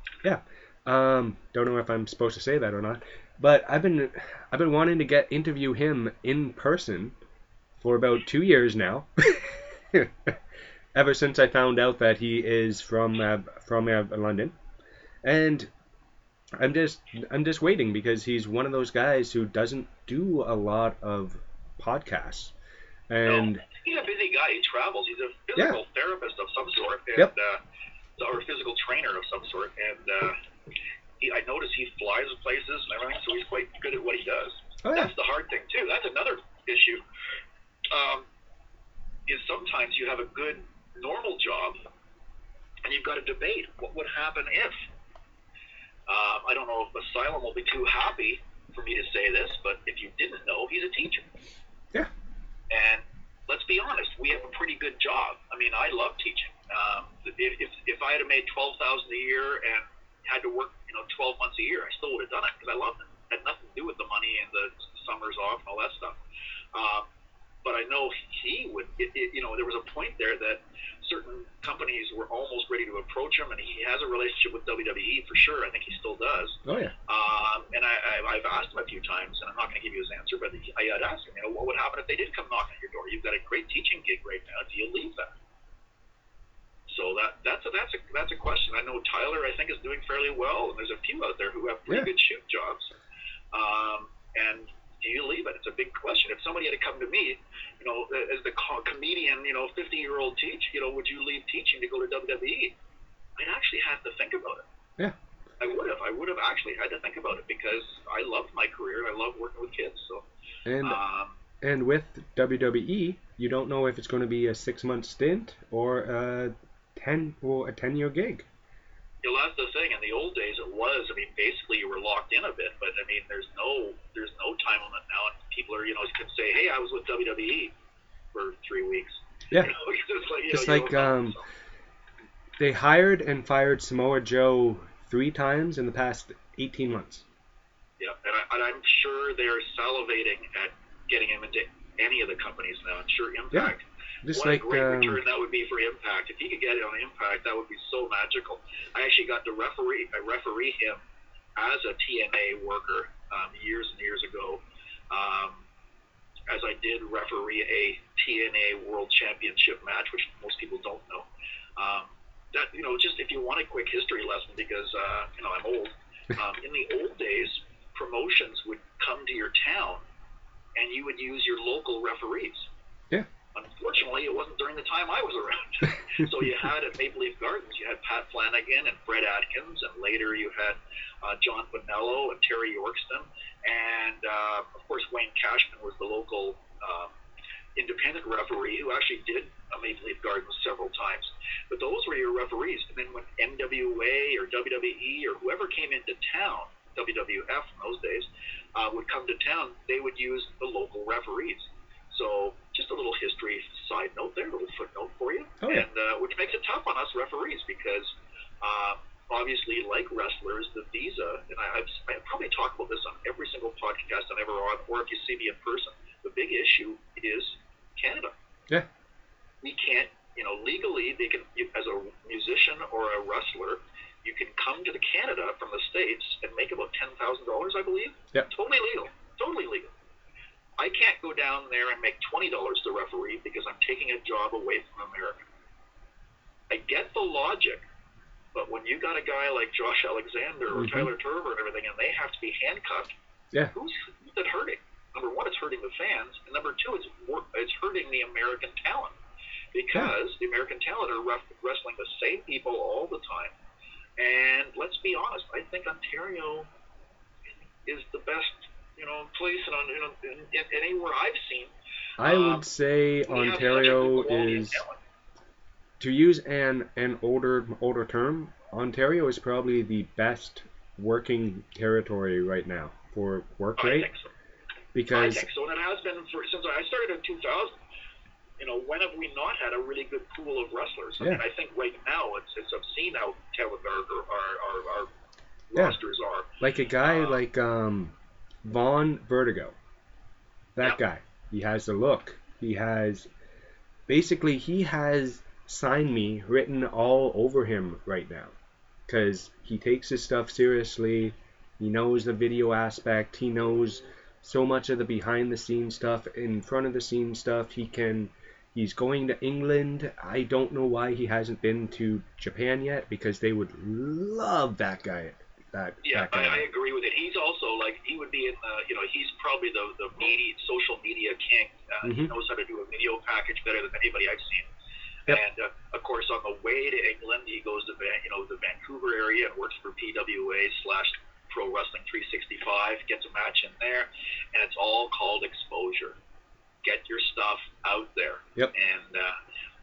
Yeah, um, don't know if I'm supposed to say that or not, but I've been I've been wanting to get interview him in person for about two years now. (laughs) Ever since I found out that he is from uh, from uh, London, and I'm just I'm just waiting because he's one of those guys who doesn't do a lot of podcasts, and He's a busy guy. He travels. He's a Yeah. physical therapist of some sort, and Yep. uh, or a physical trainer of some sort. And uh, he, I notice he flies places and everything, so he's quite good at what he does. oh yeah, That's the hard thing too. That's another issue. Um, is sometimes you have a good normal job, and you've got to debate what would happen if. Um, I don't know if Asylum will be too happy for me to say this, but if you didn't know, he's a teacher. Yeah. And let's be honest, we have a pretty good job. I mean, I love teaching. Um, if, if, if I had made twelve thousand a year and had to work, you know, twelve months a year, I still would have done it because I loved it. It had nothing to do with the money and the summers off and all that stuff. Um, but I know he would. It, it, you know, there was a point there that certain companies were almost ready to approach him, and he has a relationship with WWE for sure. I think he still does. oh yeah, Um, and I, I, I've asked him a few times, and I'm not going to give you his answer, but I had asked him, you know, what would happen if they did come knocking at your door? You've got a great teaching gig right now. Do you leave that? So that that's a that's a that's a question. I know Tyler, I think, is doing fairly well, and there's a few out there who have pretty Yeah. good shoot jobs. Um, and do you leave it? It's a big question. If somebody had to come to me, you know, as the co- comedian, you know, 50 year old teach, you know, would you leave teaching to go to WWE? I'd actually have to think about it. Yeah. I would have. I would have actually had to think about it because I loved my career. And I love working with kids. So, And um, and with WWE, you don't know if it's going to be a six month stint or a ten or a ten year gig. You know, that's the thing. In the old days, it was. I mean, basically, you were locked in a bit. But I mean, there's no, there's no time limit now, and people are, you know, can say, "Hey, I was with WWE for three weeks." Yeah. (laughs) You know, it's like, Just know, like, um, so. They hired and fired Samoa Joe three times in the past 18 months. Yeah, and, I, and I'm sure they're salivating at getting him into any of the companies now. I'm sure Impact. Just what like a great um, return that would be for Impact. If he could get it on Impact, that would be so magical. I actually got to referee, I referee him as a TNA worker um, years and years ago. Um, as I did referee a TNA World Championship match, which most people don't know. Um, that you know, just if you want a quick history lesson, because uh, you know I'm old. (laughs) Um, in the old days, promotions would come to your town, and you would use your local referees. Unfortunately, it wasn't during the time I was around. (laughs) so you had at Maple Leaf Gardens, you had Pat Flanagan and Fred Atkins, and later you had uh, John Bonello and Terry Yorkston, and uh, of course Wayne Cashman was the local um, independent referee who actually did uh, Maple Leaf Gardens several times. But those were your referees. And then when NWA or WWE or whoever came into town, WWF in those days, uh, would come to town, they would use the local referees. So just a little history side note there, a little footnote for you, Oh, yeah. and uh, which makes it tough on us referees because uh, obviously, like wrestlers, the visa, and I, I've, I probably talk about this on every single podcast I'm ever on, or if you see me in person, the big issue is Canada. Yeah. We can't, you know, legally, they can, you, as a musician or a wrestler, you can come to the Canada from the States and make about $10,000, I believe. Yeah. Totally legal. Totally legal. I can't go down there and make $20 to referee because I'm taking a job away from America. I get the logic, but when you got a guy like Josh Alexander or Mhm. Tyler Tirva and everything, and they have to be handcuffed, Yeah. who's, who's it hurting? Number one, it's hurting the fans, and number two, it's it's hurting the American talent because the American talent are ref- wrestling the same people all the time. And let's be honest, I think Ontario is the best, you know, place in, you know, in, in anywhere I've seen. I Um, would say We have such a Ontario good quality of is to use an an older older term. Ontario is probably the best working territory right now for work I rate think so. I because think so, and it has been for, since I started in 2000. You know, when have we not had a really good pool of wrestlers? I mean, I think right now it's, it's obscene how talented our, our, our, our Yeah. rosters are. like a guy Uh, like um Vaughn Vertigo. That Yep. guy. He has the look. He has basically he has sign me written all over him right now because he takes his stuff seriously. He knows the video aspect. He knows so much of the behind the scenes stuff, in front of the scene stuff. He can. He's going to England. I don't know why he hasn't been to Japan yet because they would love that guy. That Yeah, guy. I, I agree with it. He's also like he would be in the you know he's probably the the media social media king. Uh, He Mhm. knows how to do a video package better than anybody I've seen. Yep. And uh, of course, on the way to England, he goes to Van, you know the Vancouver area and works for PWA slash Pro Wrestling 365. Gets a match in there, and it's all called exposure. Get your stuff out there. Yep. And uh,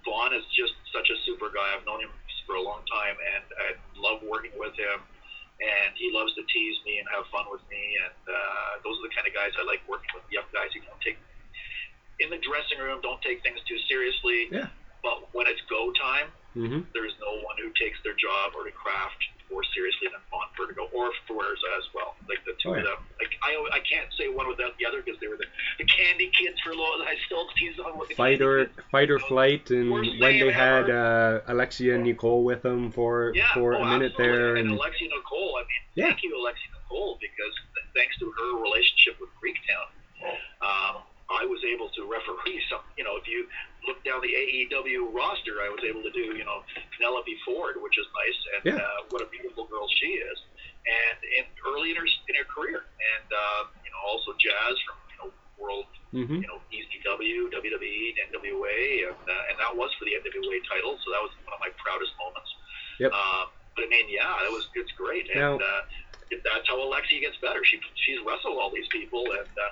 Vaughn is just such a super guy. I've known him for a long time, and I love working with him and he loves to tease me and have fun with me. And uh, those are the kind of guys I like working with. Young guys who don't take in the dressing room, don't take things too seriously. Yeah. But when it's go time, hmm there's no one who takes their job or their craft more seriously than Vaughn Vertigo or Fuerza as well. Like the two Oh, of them. Like I, I can't say one without the other because they were the, the candy kids for a long. I still tease them with the Fighter, Candy kids. fight or flight, and when they had uh, Alexia Nicole with them for Yeah, for oh, a minute absolutely. there, and and Alexi Nicole. I mean, Yeah. thank you, Alexia Nicole, because thanks to her relationship with Greektown, um, able to referee some. You know, if you look down the AEW roster, I was able to do, you know, Penelope Ford, which is nice, and Yeah. uh, what a beautiful girl she is. And in early in her in her career, and uh, you know, also Jazz from you know World, Mm-hmm. you know, ECW, WWE, NWA, and, uh, and that was for the NWA title. So that was one of my proudest moments. Yep. Um, but I mean, yeah, that was it's great, and Now- uh, that's how Alexia gets better. She she's wrestled all these people, and uh,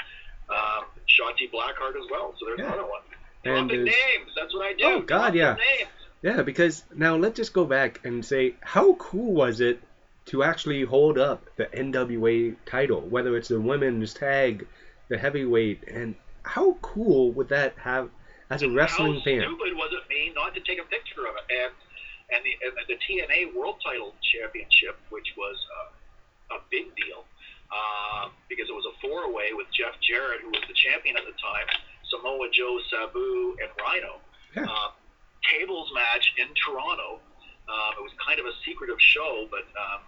um, Shotzi Blackheart as well. So there's Yeah. another one. And Dropping names. That's what I do. Oh, God, Drop yeah. Names. Yeah, because now let's just go back and say how cool was it to actually hold up the NWA title, whether it's the women's tag, the heavyweight, and how cool would that have as a wrestling How fan? stupid was it me not to take a picture of it? And and the and the TNA World Title Championship, which was uh, a big deal um, because it was a four-way with Jeff Jarrett, who was the champion at the time, Samoa Joe, Sabu, and Rhino. Yeah. Uh, tables match in Toronto. Um, it was kind of a secretive show, but um,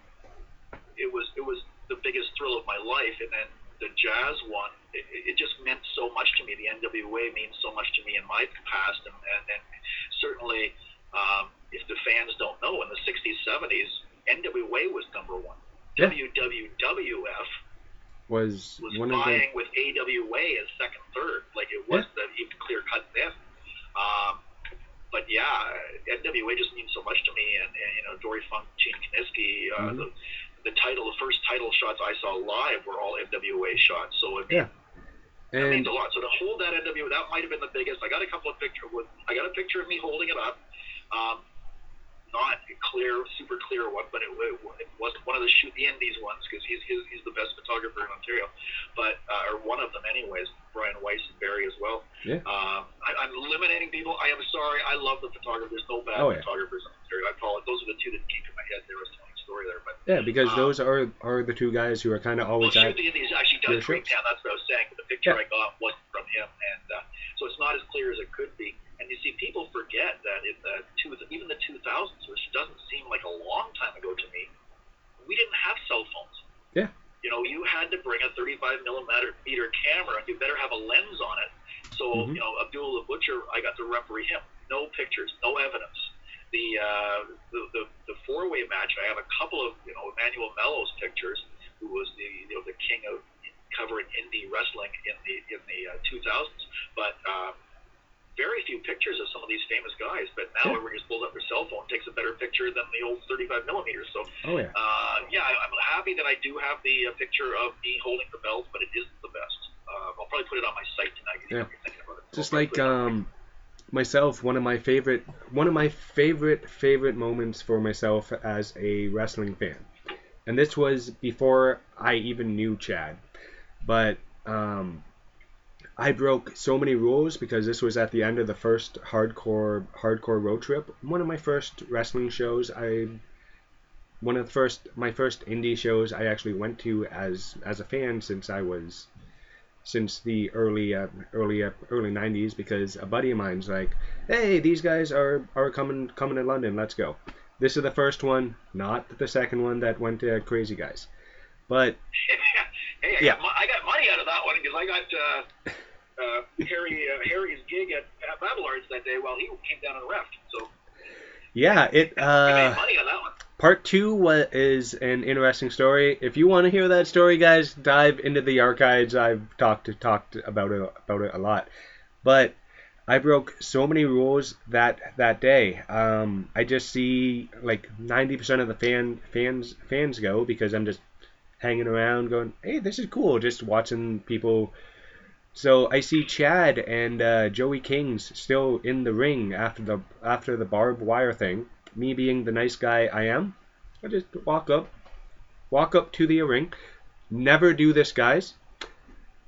it was it was the biggest thrill of my life. And then the Jazz one, it, it just meant so much to me. The NWA means so much to me in my past, and, and, and certainly, um, if the fans don't know, in the 60s, 70s, NWA was number one. Yeah. WWWF Was was one of the vying with AWA as second, third. Like it was the even clear cut then. Um, but yeah, NWA just means so much to me, and, and you know, Dory Funk, Gene Kiniski, uh, Mhm. the the title, the first title shots I saw live were all NWA shots. So it, Yeah. that and means a lot. So to hold that NWA, that might have been the biggest. I got a couple of pictures with, I got a picture of me holding it up. Um, not a clear, super clear one, but it, it, it wasn't one of the shoot the Indies ones because he's, he's he's the best photographer in Ontario, but uh, or one of them anyways. Brian Weiss and Barry as well. Yeah. Um, I, I'm eliminating people. I am sorry. I love the photographers. No bad Oh, yeah. photographers in Ontario. I apologize. Those are the two that came to my head. There was Tony's story there, but yeah, because um, those are are the two guys who are kind of well, always Shoot at. the Indies actually does shows. down. That's what I was saying. The picture Yeah. I got wasn't from him, and uh, so it's not as clear as it could be. And you see, people forget that in the two, even the 2000s, which doesn't seem like a long time ago to me, we didn't have cell phones. Yeah. You know, you had to bring a 35 millimeter meter camera, and you better have a lens on it. So, Mhm. you know, Abdullah the Butcher, I got to referee him. No pictures, no evidence. The uh, the, the, the four way match, I have a couple of you know Emmanuel Mello's pictures, who was the you know the king of covering indie wrestling in the in the uh, 2000s. But um, very few pictures of some of these famous guys. But now Yeah. everyone just pulls up their cell phone, takes a better picture than the old 35 millimeters. So Oh yeah. uh, yeah, I, I'm happy that I do have the uh, picture of me holding the belt, but it isn't the best. Uh, I'll probably put it on my site tonight. Yeah. If you're like um myself, one of my favorite one of my favorite favorite moments for myself as a wrestling fan. And this was before I even knew Chad. But um I broke so many rules because this was at the end of the first hardcore hardcore road trip. One of my first wrestling shows I one of the first my first indie shows I actually went to as as a fan since I was since the early uh, early uh, early 90s because a buddy of mine's like, "Hey, these guys are are coming coming to London. Let's go." This is the first one, not the second one that went to Crazy Guys. But (laughs) hey, I, Yeah. got, I got money out of that one because I got uh, uh, Harry uh, Harry's gig at, at Babelards that day while he came down and ref. So yeah, it I made uh money on that one. Part 2 is an interesting story. If you want to hear that story, guys, dive into the archives. I've talked talked about it about it a lot. But I broke so many rules that that day. Um, I just see like 90% of the fan fans fans go because I'm just hanging around going, "Hey, this is cool." Just watching people. So I see Chad and uh, Joey Kings still in the ring after the after the barbed wire thing. Me being the nice guy I am, I just walk up, walk up to the ring. Never do this, guys.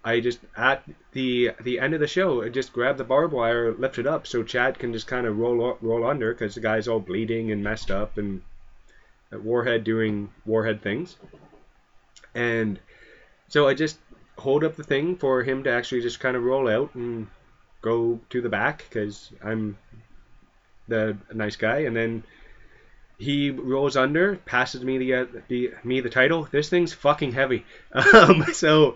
I just at the the end of the show, I just grab the barbed wire, lift it up, so Chad can just kind of roll roll under because the guy's all bleeding and messed up, and Warhead doing Warhead things. And so I just hold up the thing for him to actually just kind of roll out and go to the back because I'm the nice guy, and then he rolls under, passes me the, uh, the me the title. This thing's fucking heavy. (laughs) Um, so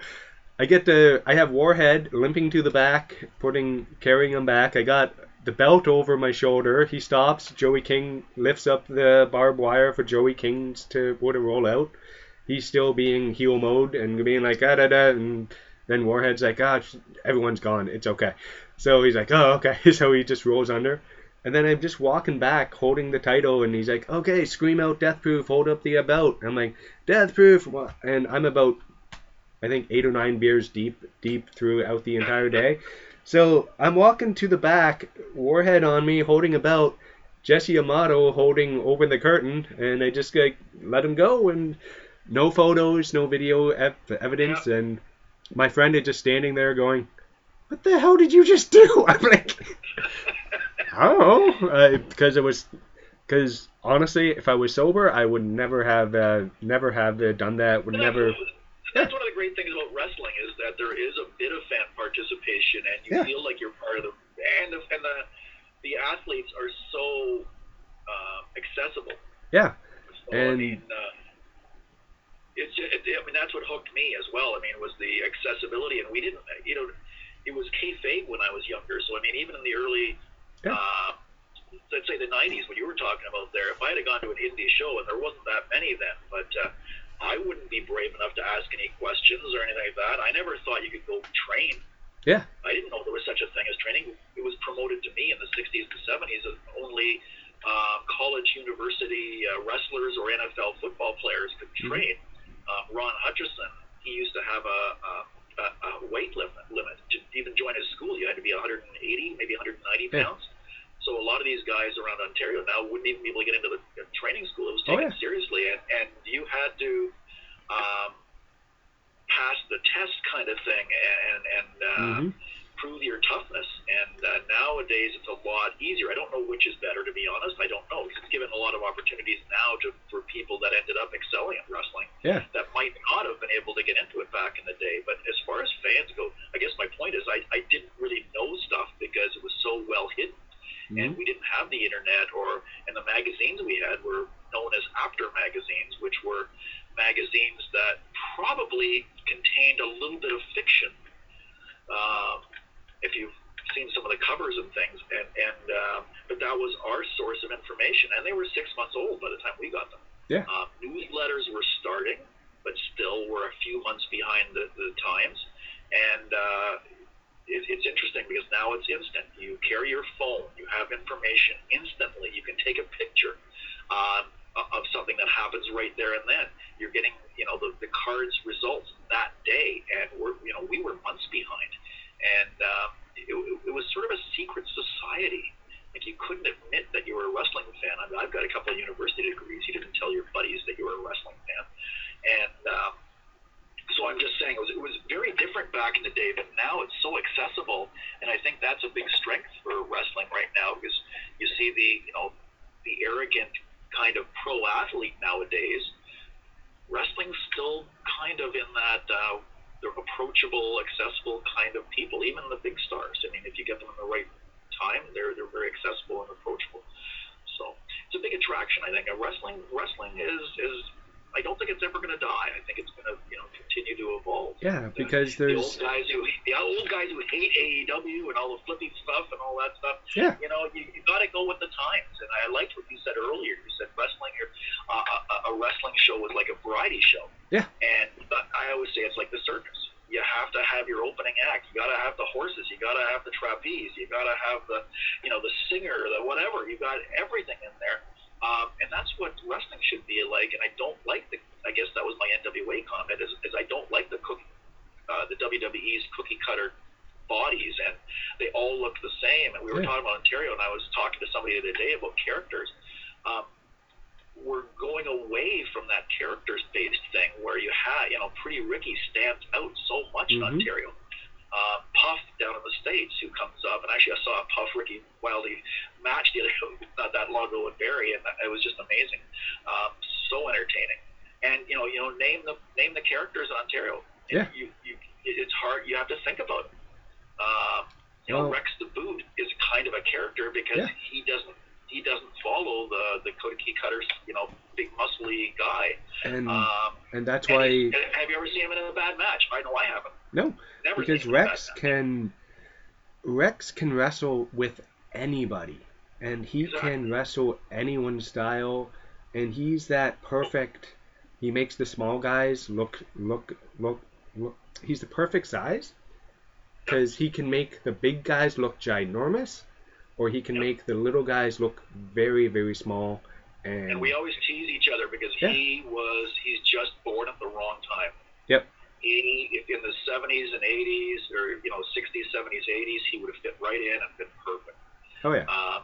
I get the I have Warhead limping to the back, putting carrying him back. I got the belt over my shoulder. He stops. Joey King lifts up the barbed wire for Joey King's to go to roll out. He's still being heel mode and being like da da da and Then Warhead's like, ah, everyone's gone. It's okay. So he's like, oh, okay. (laughs) So he just rolls under. And then I'm just walking back holding the title, and he's like, okay, scream out Death Proof, hold up the about. I'm like, Death Proof. And I'm about, I think, eight or nine beers deep, deep throughout the entire day. (laughs) So I'm walking to the back, Warhead on me, holding a belt, Jesse Amato holding over the curtain, and I just like let him go, and no photos, no video ev- evidence, and my friend is just standing there going, "What the hell did you just do?" (laughs) I'm like, (laughs) I don't know, uh, because it was, because honestly, if I was sober, I would never have, uh, never have uh, done that. Would And never. That's, that's one of the great things about wrestling is that there is a bit of fan participation, and you Yeah. feel like you're part of the and the and the, the athletes are so uh, accessible. Yeah, So, I And- mean, uh, it's ju- it, I mean that's what hooked me as well. I mean, it was the accessibility, and we didn't, you know, it was kayfabe when I was younger. So I mean, even in the early, Yeah. uh, let's say the '90s, what you were talking about there, if I had gone to an indie show, and there wasn't that many then, but uh, I wouldn't be brave enough to ask any questions or anything like that. I never thought you could go train. Yeah. I didn't know there was such a thing as training. It was promoted to me in the 60s and 70s as only uh, college, university uh, wrestlers or NFL football players could Mhm. train. Uh, Ron Hutchison, he used to have a, a, a, a weight limit, limit. To even join his school, you had to be 180, maybe 190 Yeah. pounds. A lot of these guys around Ontario now wouldn't even be able to get into the training school. It was Oh, taken yeah. seriously, and, and you had to um, pass the test kind of thing and and uh, Mhm. prove your toughness. And uh, nowadays, it's a lot easier. I don't know which is better, to be honest. I don't know. It's given a lot of opportunities now to, for people that ended up excelling at wrestling Yeah. that might not have been able to get into it back in the day. But as far as fans go, I guess my point is I, I didn't really know stuff because it was so well hidden and Mhm. we didn't have the internet or and the magazines we had were known as after magazines which were magazines that probably contained a little bit of fiction um, if you've seen some of the covers and things and and um, but that was our source of information and they were six months old by the time we got them Yeah. um, newsletters were starting but still were a few months behind the, the times and uh, it, it's interesting because now it's instant. You carry your phone, you have information instantly. You can take a picture um, of something that happens right there and then. You're getting, you know, the, the cards results that day, and we're, you know, we were months behind, and um, it, it was sort of a secret society. Like you couldn't admit that you were a wrestling fan. I mean, I've got a couple of university degrees. You didn't tell your buddies that you were a wrestling fan, and um, so I'm just saying it was, it was very different back in the day, but now it's so accessible, and I think that's a big strength for wrestling right now because you see the you know the arrogant kind of pro athlete nowadays. Wrestling's still kind of in that uh, they're approachable, accessible kind of people, even the big stars. I mean, if you get them in the right time, they're they're very accessible and approachable. So it's a big attraction, I think. Wrestling wrestling is is I don't think it's ever going to die. I think it's going to you know continue to evolve. Yeah, because the there's old guys who the old guys who hate AEW and all the flippy stuff and all that stuff. Yeah. You know, you, you got to go with the times. And I liked what you said earlier. You said wrestling here, uh, a, a wrestling show was like a variety show. Yeah. And I always say it's like the circus. You have to have your opening act. You got to have the horses. You got to have the trapeze. You got to have the, you know, the singer, the whatever. You got everything in there. Um, and that's what wrestling should be like. And I don't like the. I guess that was my NWA comment. Is, is I don't like the cook, uh, the WWE's cookie cutter bodies, and they all look the same. And we were Yeah. talking about Ontario, and I was talking to somebody the other day about characters. Um, we're going away from that characters-based thing where you had, you know, Pretty Ricky stands out so much in Mhm. Ontario. Uh, Puff down in the states, who comes up, and actually I saw a Puff Ricky Wildy match the other not that long ago with Barry, and it was just amazing, um, so entertaining. And you know, you know, name the name the characters in Ontario. Yeah. You, you, it's hard. You have to think about it. Um, you know, Rex the Boot is kind of a character because Yeah. he doesn't he doesn't follow the the cookie cutters, you know, big muscly guy. and Um, and that's and why he- have you ever seen him in a bad match? I know I haven't. no Never because seen him in a bad Rex can Rex can wrestle with anybody and he Exactly. can wrestle anyone's style and he's that perfect he makes the small guys look look look look he's the perfect size because he can make the big guys look ginormous, or he can Yep. make the little guys look very very small. And, And we always tease each other because Yeah. he was he's just born at the wrong time. Yep. He if in the 70s and 80s or you know 60s, 70s, 80s, he would have fit right in and been perfect. oh yeah, Um,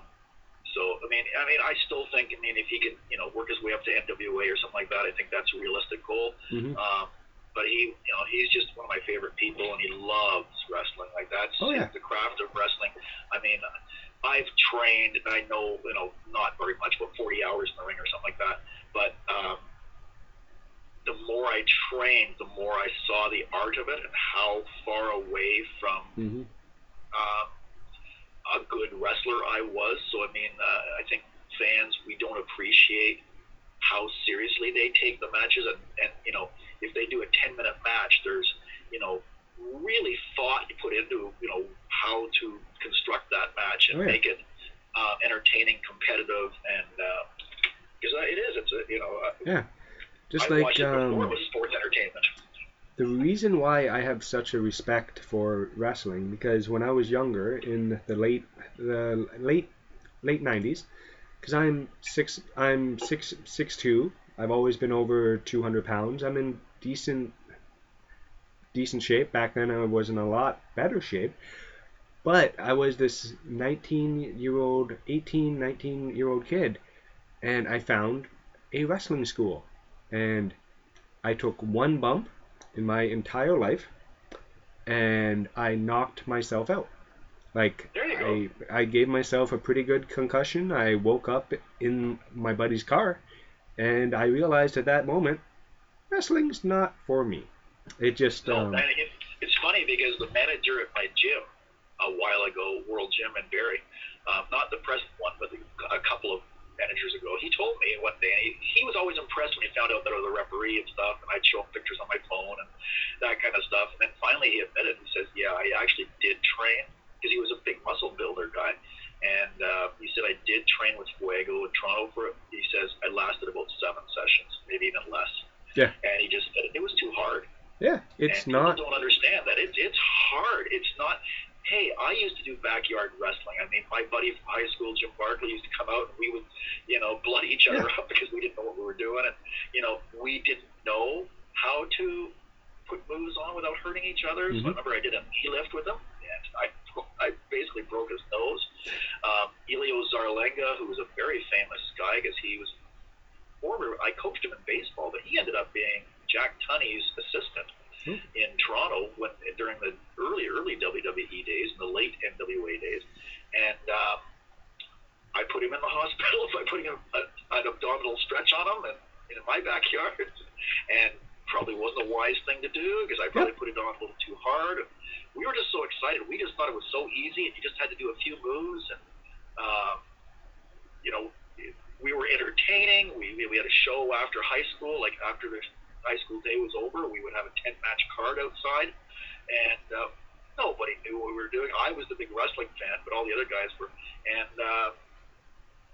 so I mean, I mean, I still think I mean if he could you know work his way up to NWA or something like that, I think that's a realistic goal. hmm Um, but he, you know, he's just one of my favorite people, and he loves wrestling. Like that's Oh, yeah. the craft of wrestling. I mean, I've trained. And I know, you know, not very much, but 40 hours in the ring or something like that. But um, the more I trained, the more I saw the art of it and how far away from hmm um, a good wrestler I was. So I mean, uh, I think fans we don't appreciate how seriously they take the matches, and, and you know, if they do a 10 minute match, there's you know really thought put into you know how to construct that match and make it uh, entertaining, competitive, and because uh, it is, it's a you know. Uh, yeah. Just I like watched it before um, sports entertainment. the reason why I have such a respect for wrestling because when I was younger in the late the late late nineties, because I'm six I'm six six two. I've always been over two hundred pounds. I'm in decent decent shape. Back then I was in a lot better shape. But I was this 19 year old, 18, 19 year old kid, and I found a wrestling school. And I took one bump in my entire life and I knocked myself out. Like There you go. I I gave myself a pretty good concussion. I woke up in my buddy's car and I realized at that moment wrestling's not for me. It just No, um, it's funny because the manager at my gym a while ago, World Gym in Barrie, um, not the present one, but the, a couple of managers ago, he told me one day, he, he was always impressed when he found out that I was a referee and stuff, and I'd show him pictures on my phone and that kind of stuff. And then finally he admitted, he says, yeah, I actually did train, because he was a big muscle builder guy. And uh, he said, I did train with Fuego in Toronto for, he says, I lasted about seven sessions, maybe even less. Yeah. And he just said, it was too hard yeah, it's and not People don't understand that it's it's hard. It's not. Hey, I used to do backyard wrestling. I mean, my buddy from high school, Jim Barkley, used to come out and we would, you know, (laughs) blood each other up because we didn't know what we were doing, and you know, we didn't know how to put moves on without hurting each other. So I Mhm. remember I did a knee lift with him, and I (laughs) I basically broke his nose. Um, Elio Zarlenga, who was a very famous guy because he was former. I coached him in baseball, but he ended up being Jack Tunney's assistant Hmm. in Toronto when during the early early WWE days and the late NWA days, and um, I put him in the (laughs) hospital by putting a, a, an abdominal stretch on him and in my backyard, (laughs) and probably wasn't a wise thing to do because I probably put it on a little too hard. We were just so excited. We just thought it was so easy, and you just had to do a few moves, and um, you know, we were entertaining. We we had a show after high school, like after the high school day was over, we would have a 10 match card outside, and uh, nobody knew what we were doing. I was the big wrestling fan, but all the other guys were, and uh,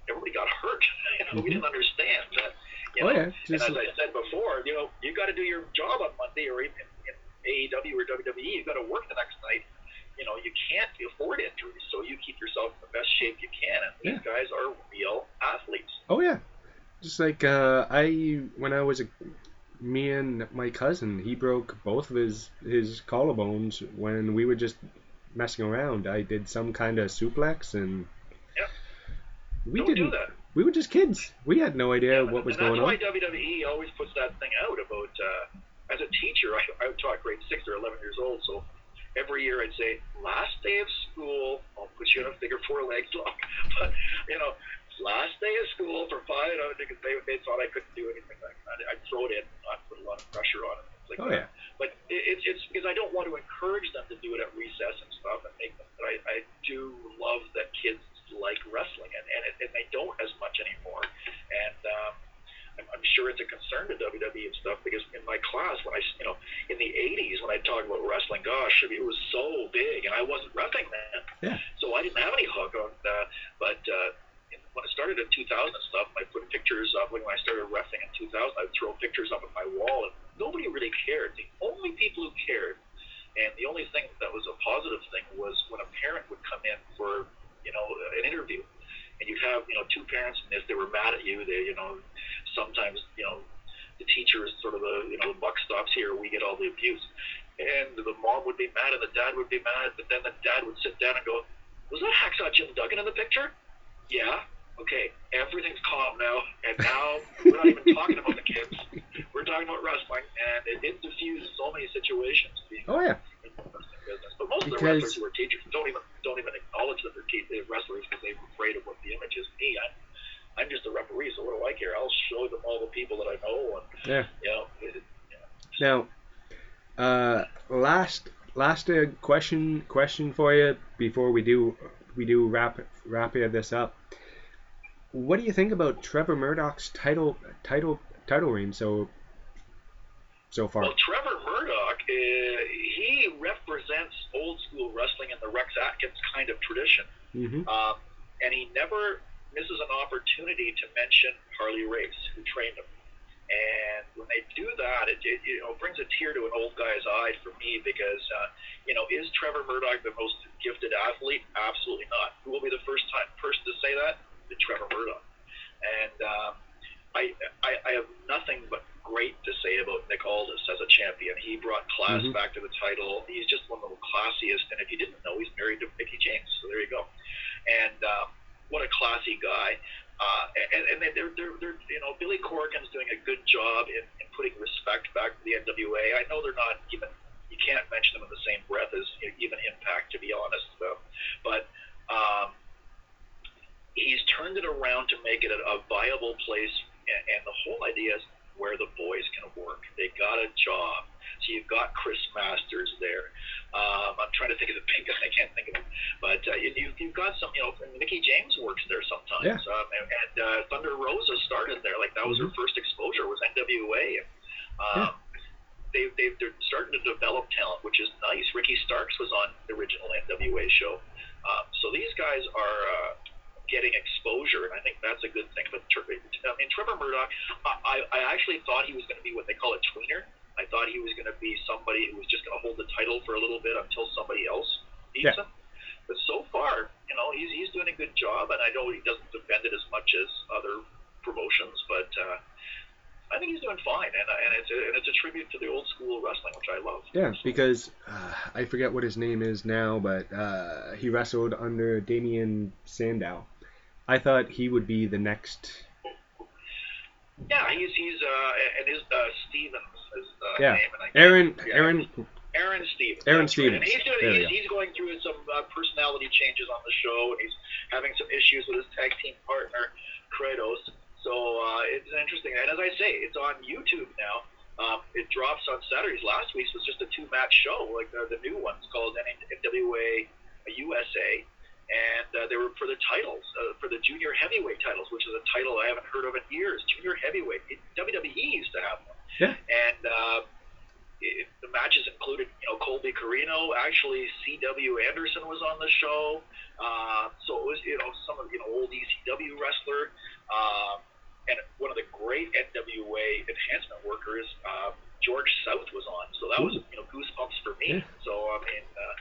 everybody got hurt. (laughs) you know, we Mhm. didn't understand that. You Oh, know? yeah, And as I said before, you know, you got to do your job on Monday or even in AEW or WWE. You got to work the next night. You know, you can't afford injuries, so you keep yourself in the best shape you can. And these guys are real athletes. Oh yeah, just like uh, I when I was a me and my cousin, he broke both of his his collarbones when we were just messing around. I did some kind of suplex and we Don't didn't. do that. We were just kids. We had no idea Yeah, what was going that's on. why WWE always puts that thing out about. Uh, as a teacher, I, I taught grade six or eleven years old, so every year I'd say, last day of school, I'll put you in a figure four leg (laughs) lock. But you know, last day of school for five, know, because they, they thought I couldn't do anything like that. I'd throw it in, not put a lot of pressure on it. Things like Oh yeah, But it, it's it's because I don't want to encourage them to do it at recess and stuff and make them. But I, I do love that kids like wrestling and and, it, and they don't as much anymore. And um, I'm, I'm sure it's a concern to WWE and stuff because in my class when I you know in the 80s when I talk about wrestling, gosh, it was so big and I wasn't wrestling then. Yeah. So I didn't have any hook on. Uh, but uh, when I started in 2000 and stuff, I put pictures up when I started refing in 2000. I'd throw pictures up on my wall, and nobody really cared. The only people who cared, and the only thing that was a positive thing was when a parent would come in for, you know, an interview, and you'd have, you know, two parents, and if they were mad at you, they, you know, sometimes, you know, the teacher is sort of a, you know, the buck stops here. We get all the abuse, and the mom would be mad, and the dad would be mad, but then the dad would sit down and go, "Was that Hacksaw Jim Duggan in the picture?" Yeah Okay. Everything's calm now, and now we're not even talking about the kids. We're talking about wrestling, and it did diffuse so many situations. Oh yeah. But most of the Because- wrestlers who are teachers don't even don't even acknowledge that they're, te- they're wrestlers because they're afraid of what the image is. Me, I'm, I'm just a referee, so what do I care? I'll show them all the people that I know, and Yeah. you know, it, Now, uh, last last uh, question question for you before we do we do wrap wrap this up. What do you think about Trevor Murdoch's title title title reign so so far? Well, Trevor Murdoch, uh, he represents old school wrestling in the Rex Atkins kind of tradition, hmm um, and he never misses an opportunity to mention Harley Race, who trained him. And when they do that, it, it you know brings a tear to an old guy's eye for me because uh, you know is Trevor Murdoch the most gifted athlete? Absolutely not. Who will be the first time person to say that? The Trevor Murdoch. And um, I, I I have nothing but great to say about Nick Aldis as a champion. He brought class Mhm. back to the title. He's just one of the classiest. And if you didn't know, he's married to Mickie James. So there you go. And um, what a classy guy. Uh, and and they're, they're, they're, you know, Billy Corgan's doing a good job in, in putting respect back to the NWA. I know they're not even, you can't mention them in the same breath as even Impact, to be honest, though. But um, he's turned it around to make it a, a viable place. And, and the whole idea is where the boys can work. They got a job. So you've got Chris Masters there. Um, I'm trying to think of the (laughs) big guy. I can't think of him. But uh, you, you've, you've got some, you know, Mickie James works there sometimes. Yeah. Um, and and uh, Thunder Rosa started there. Like that was her first exposure was NWA. Um, they, they, they're starting to develop talent, which is nice. Ricky Starks was on the original NWA show. Um, so these guys are uh, getting exposure, and I think that's a good thing. But Tre- I mean, Trevor Murdoch, I, I actually thought he was going to be what they call a tweener. I thought he was going to be somebody who was just going to hold the title for a little bit until somebody else beats Yeah. him. But so far, you know, he's he's doing a good job, and I know he doesn't defend it as much as other promotions, but uh, I think he's doing fine, and, and it's a, and it's a tribute to the old school wrestling, which I love. Yeah, because uh, I forget what his name is now, but uh, he wrestled under Damien Sandow. I thought he would be the next. Yeah, he's he's uh, and his uh, Stevens is uh, Yeah. name, and I Aaron, Yeah. Aaron, Aaron Stevens. Aaron right. Stevens. And he's, doing, he's, go. he's going through some uh, personality changes on the show, and he's having some issues with his tag team partner, Kratos. So uh, it's interesting. And as I say, it's on YouTube now. Um, it drops on Saturdays. Last week's was just a two-match show, like the, the new one's called NWA USA, and uh, they were for the titles, uh, for the junior heavyweight titles, which is a title I haven't heard of in years. Junior heavyweight. It, WWE used to have them. Yeah. And uh, it, the matches included, you know, Colby Corino. Actually, C.W. Anderson was on the show. Uh, so it was, you know, some of you know old ECW wrestler, um, and one of the great NWA enhancement workers, uh, George South was on. So that was you know goosebumps for me. Yeah. So I mean. Uh,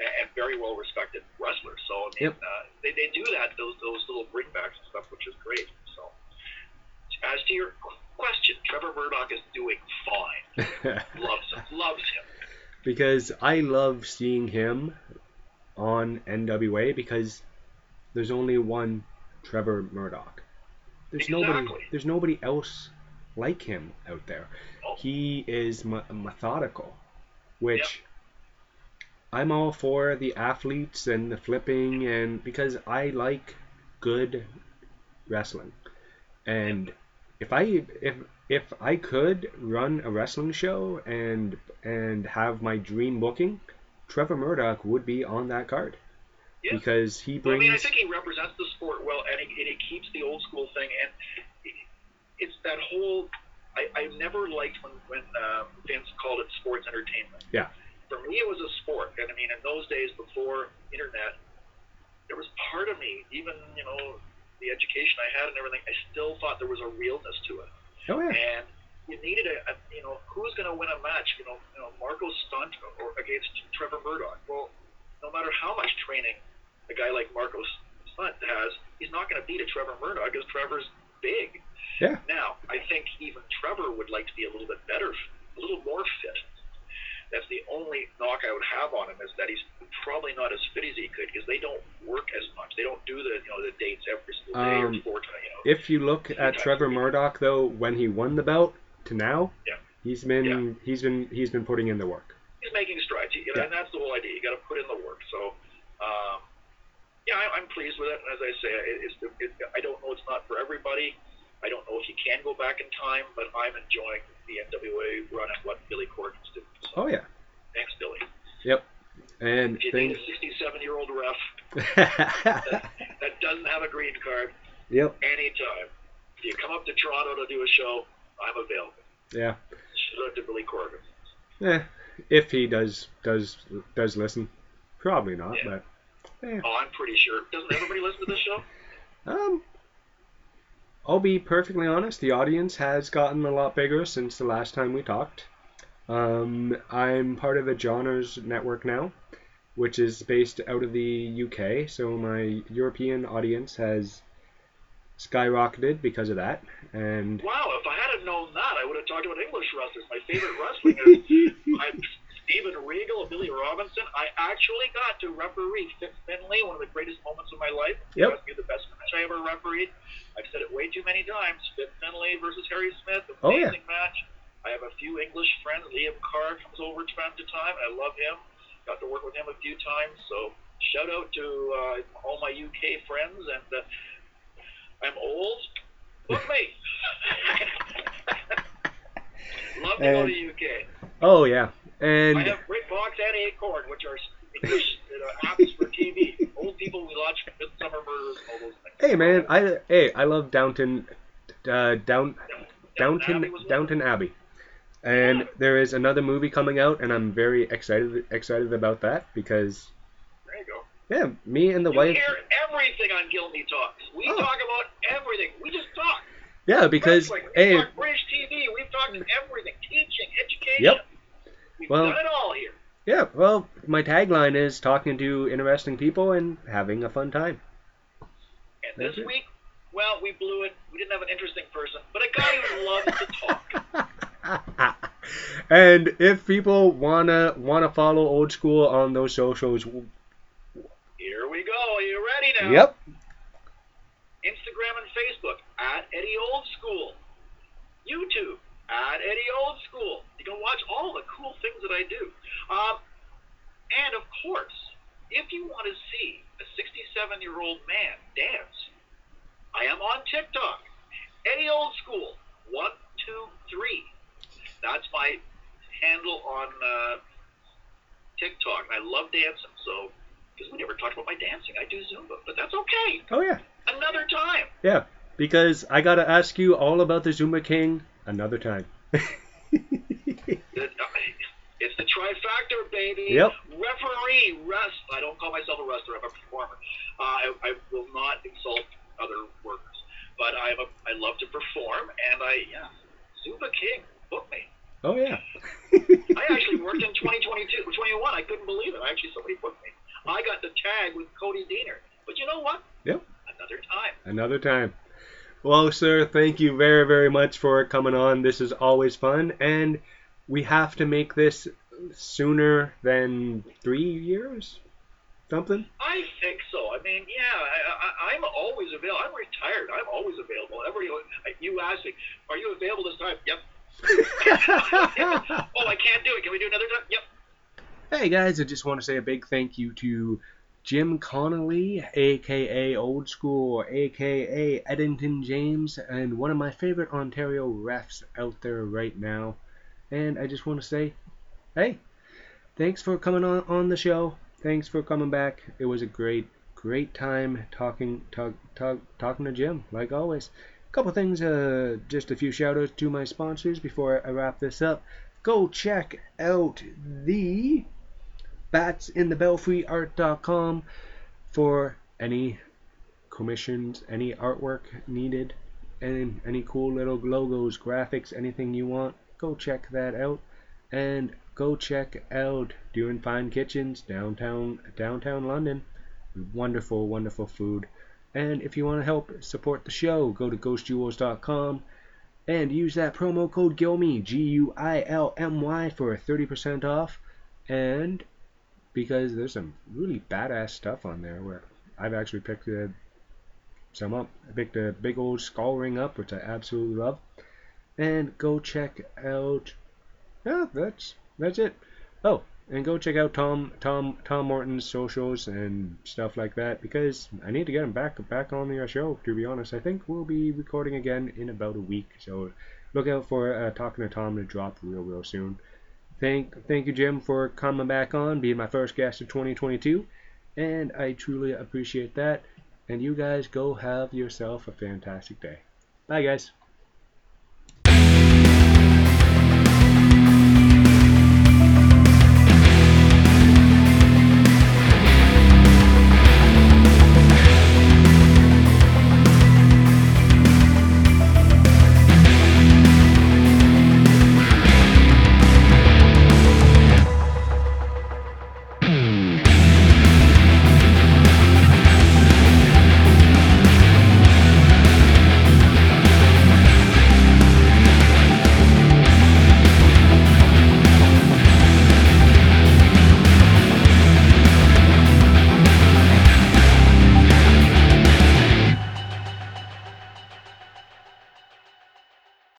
and- and very well respected wrestlers. So I mean, Yep. uh, they, they do that those those little bringbacks and stuff, which is great. So as to your question, Trevor Murdoch is doing fine. (laughs) Loves him. Loves him. because I love seeing him on NWA because there's only one Trevor Murdoch. There's nobody. There's nobody else like him out there. Oh. He is me- methodical, which I'm all for the athletes and the flipping and because I like good wrestling. And if I if if I could run a wrestling show and and have my dream booking, Trevor Murdoch would be on that card Yeah. because he Well, I mean, I think he represents the sport well, and it, and he keeps the old school thing. And it's that whole. I, I never liked when when um, Vince called it sports entertainment. Yeah. For me, it was a sport, and I mean, in those days before internet, there was part of me, even you know, the education I had and everything, I still thought there was a realness to it. oh yeah. And you needed a, a you know who's going to win a match you know you know Marko Stunt or against Trevor Murdoch? Well no matter how much training a guy like Marko Stunt has he's not going to beat a Trevor Murdoch because Trevor's big. Yeah. Now, I think even Trevor would like to be a little bit better, a little more fit. That's the only knock I would have on him is that he's probably not as fit as he could because they don't work as much. They don't do the you know the dates every single day Um, or four times. You know. If you look at Trevor Murdoch though, when he won the belt to now, Yeah. he's been Yeah. he's been he's been putting in the work. he's making strides. You know, Yeah. and that's the whole idea. You got to put in the work. So, um, yeah, I, I'm pleased with it. And as I say, it, it's it, I don't know. It's not for everybody. I don't know if you can go back in time, but I'm enjoying the NWA run and what Billy Corgan's doing. So, Oh yeah. thanks, Billy. And If you need things a 67 year old ref that doesn't have a green card, Yep. anytime. If you come up to Toronto to do a show, I'm available. Yeah. Shout out to Billy Corgan. Eh, if he does does does listen. Probably not, Yeah. but eh. Oh, I'm pretty sure. Doesn't everybody listen to this show? Um, I'll be perfectly honest. The audience has gotten a lot bigger since the last time we talked. Um, I'm part of the Johners network now, which is based out of the UK. So my European audience has skyrocketed because of that. And Wow, if I had known that, I would have talked about English wrestlers. My favorite (laughs) wrestling is Steven Regal, Billy Robinson. I actually got to referee Fit Finlay, one of the greatest moments of my life. Yep. Be the best match I ever refereed. I've said it way too many times. Fit Finlay versus Harry Smith, amazing Oh, yeah. match. I have a few English friends. Liam Carr comes over time to time, I love him. Got to work with him a few times. So shout out to uh, all my UK friends. And uh, I'm old. Book me. (laughs) (laughs) love to go to UK. oh yeah, I and have BritBox and Acorn, which are English (laughs) uh, apps for TV. Old people, we watch Midsomer Murders all those things. hey man, I hey I love Downton, uh, Down Downton Downton Abbey. Downton Abbey. And there is another movie coming out, and I'm very excited excited about that because There you go. yeah, me and the You wife hear everything on Gilney Talks. We Oh. talk about everything. We just talk. yeah because Wrestling. We hey talk British TV. We've talked everything. Teaching, education. Yep. We've Well- done it all here. yeah well my tagline is talking to interesting people and having a fun time. And Thank this you. week, well, we blew it. We didn't have an interesting person, but a guy who loves to talk. (laughs) and if people wanna wanna follow old school on those socials, Here we go. Are you ready now? yep, Instagram and Facebook at Eddie Old School. YouTube at Eddie Old School. You can watch all the cool things that I do. Um, and of course, if you want to see a 67 year old man dance, I am on TikTok. Eddie Old School. One, two, three. That's my handle on uh, TikTok. I love dancing, so because we never talked about my dancing, I do Zumba, but that's okay. oh yeah, Another time. yeah, because I gotta ask you all about the Zumba King another time. (laughs) It's the trifactor, baby. Yep. Referee, rest. I don't call myself a wrestler. I'm a performer. Uh, I, I will not insult other workers, but I'm a, I love to perform, and I yeah, Zumba King, book me. oh yeah. I actually worked in 2022, 21. I couldn't believe it. I actually, somebody booked me. I got the tag with Cody Deaner. But you know what? Yep. Another time. Another time. Well, sir, thank you very, very much for coming on. This is always fun, and we have to make this sooner than three years, something. I think so. I mean, yeah, I, I, I'm always available. I'm retired. I'm always available. Every you ask me, are you available this time? Yep. (laughs) oh, I can't do it. Can we do another time? Yep. Hey guys, I just want to say a big thank you to Jim Connolly, aka Old School, aka Eddington James, and one of my favorite Ontario refs out there right now. And I just want to say, hey, thanks for coming on on the show. Thanks for coming back. It was a great, great time talking, talk, talk, talking to Jim, like always. A Couple things, uh, just a few shout outs to my sponsors before I wrap this up. Go check out the batsinthebelfryart.com for any commissions, any artwork needed, and any cool little logos, graphics, anything you want. Go check that out, and go check out Doing Fine Kitchens downtown downtown London. Wonderful, wonderful food. And if you want to help support the show, go to ghostjewels.com and use that promo code GILMY, G U I L M Y, for 30% off. And because there's some really badass stuff on there where I've actually picked a, some up. I picked a big old skull ring up, which I absolutely love. And go check out. Yeah, that's that's it. Oh, and go check out Tom Tom Tom Morton's socials and stuff like that because I need to get him back back on the show. To be honest, I think we'll be recording again in about a week, so look out for uh, talking to Tom to drop real real soon. Thank thank you Jim for coming back on, being my first guest of 2022, and I truly appreciate that. And you guys go have yourself a fantastic day. Bye guys.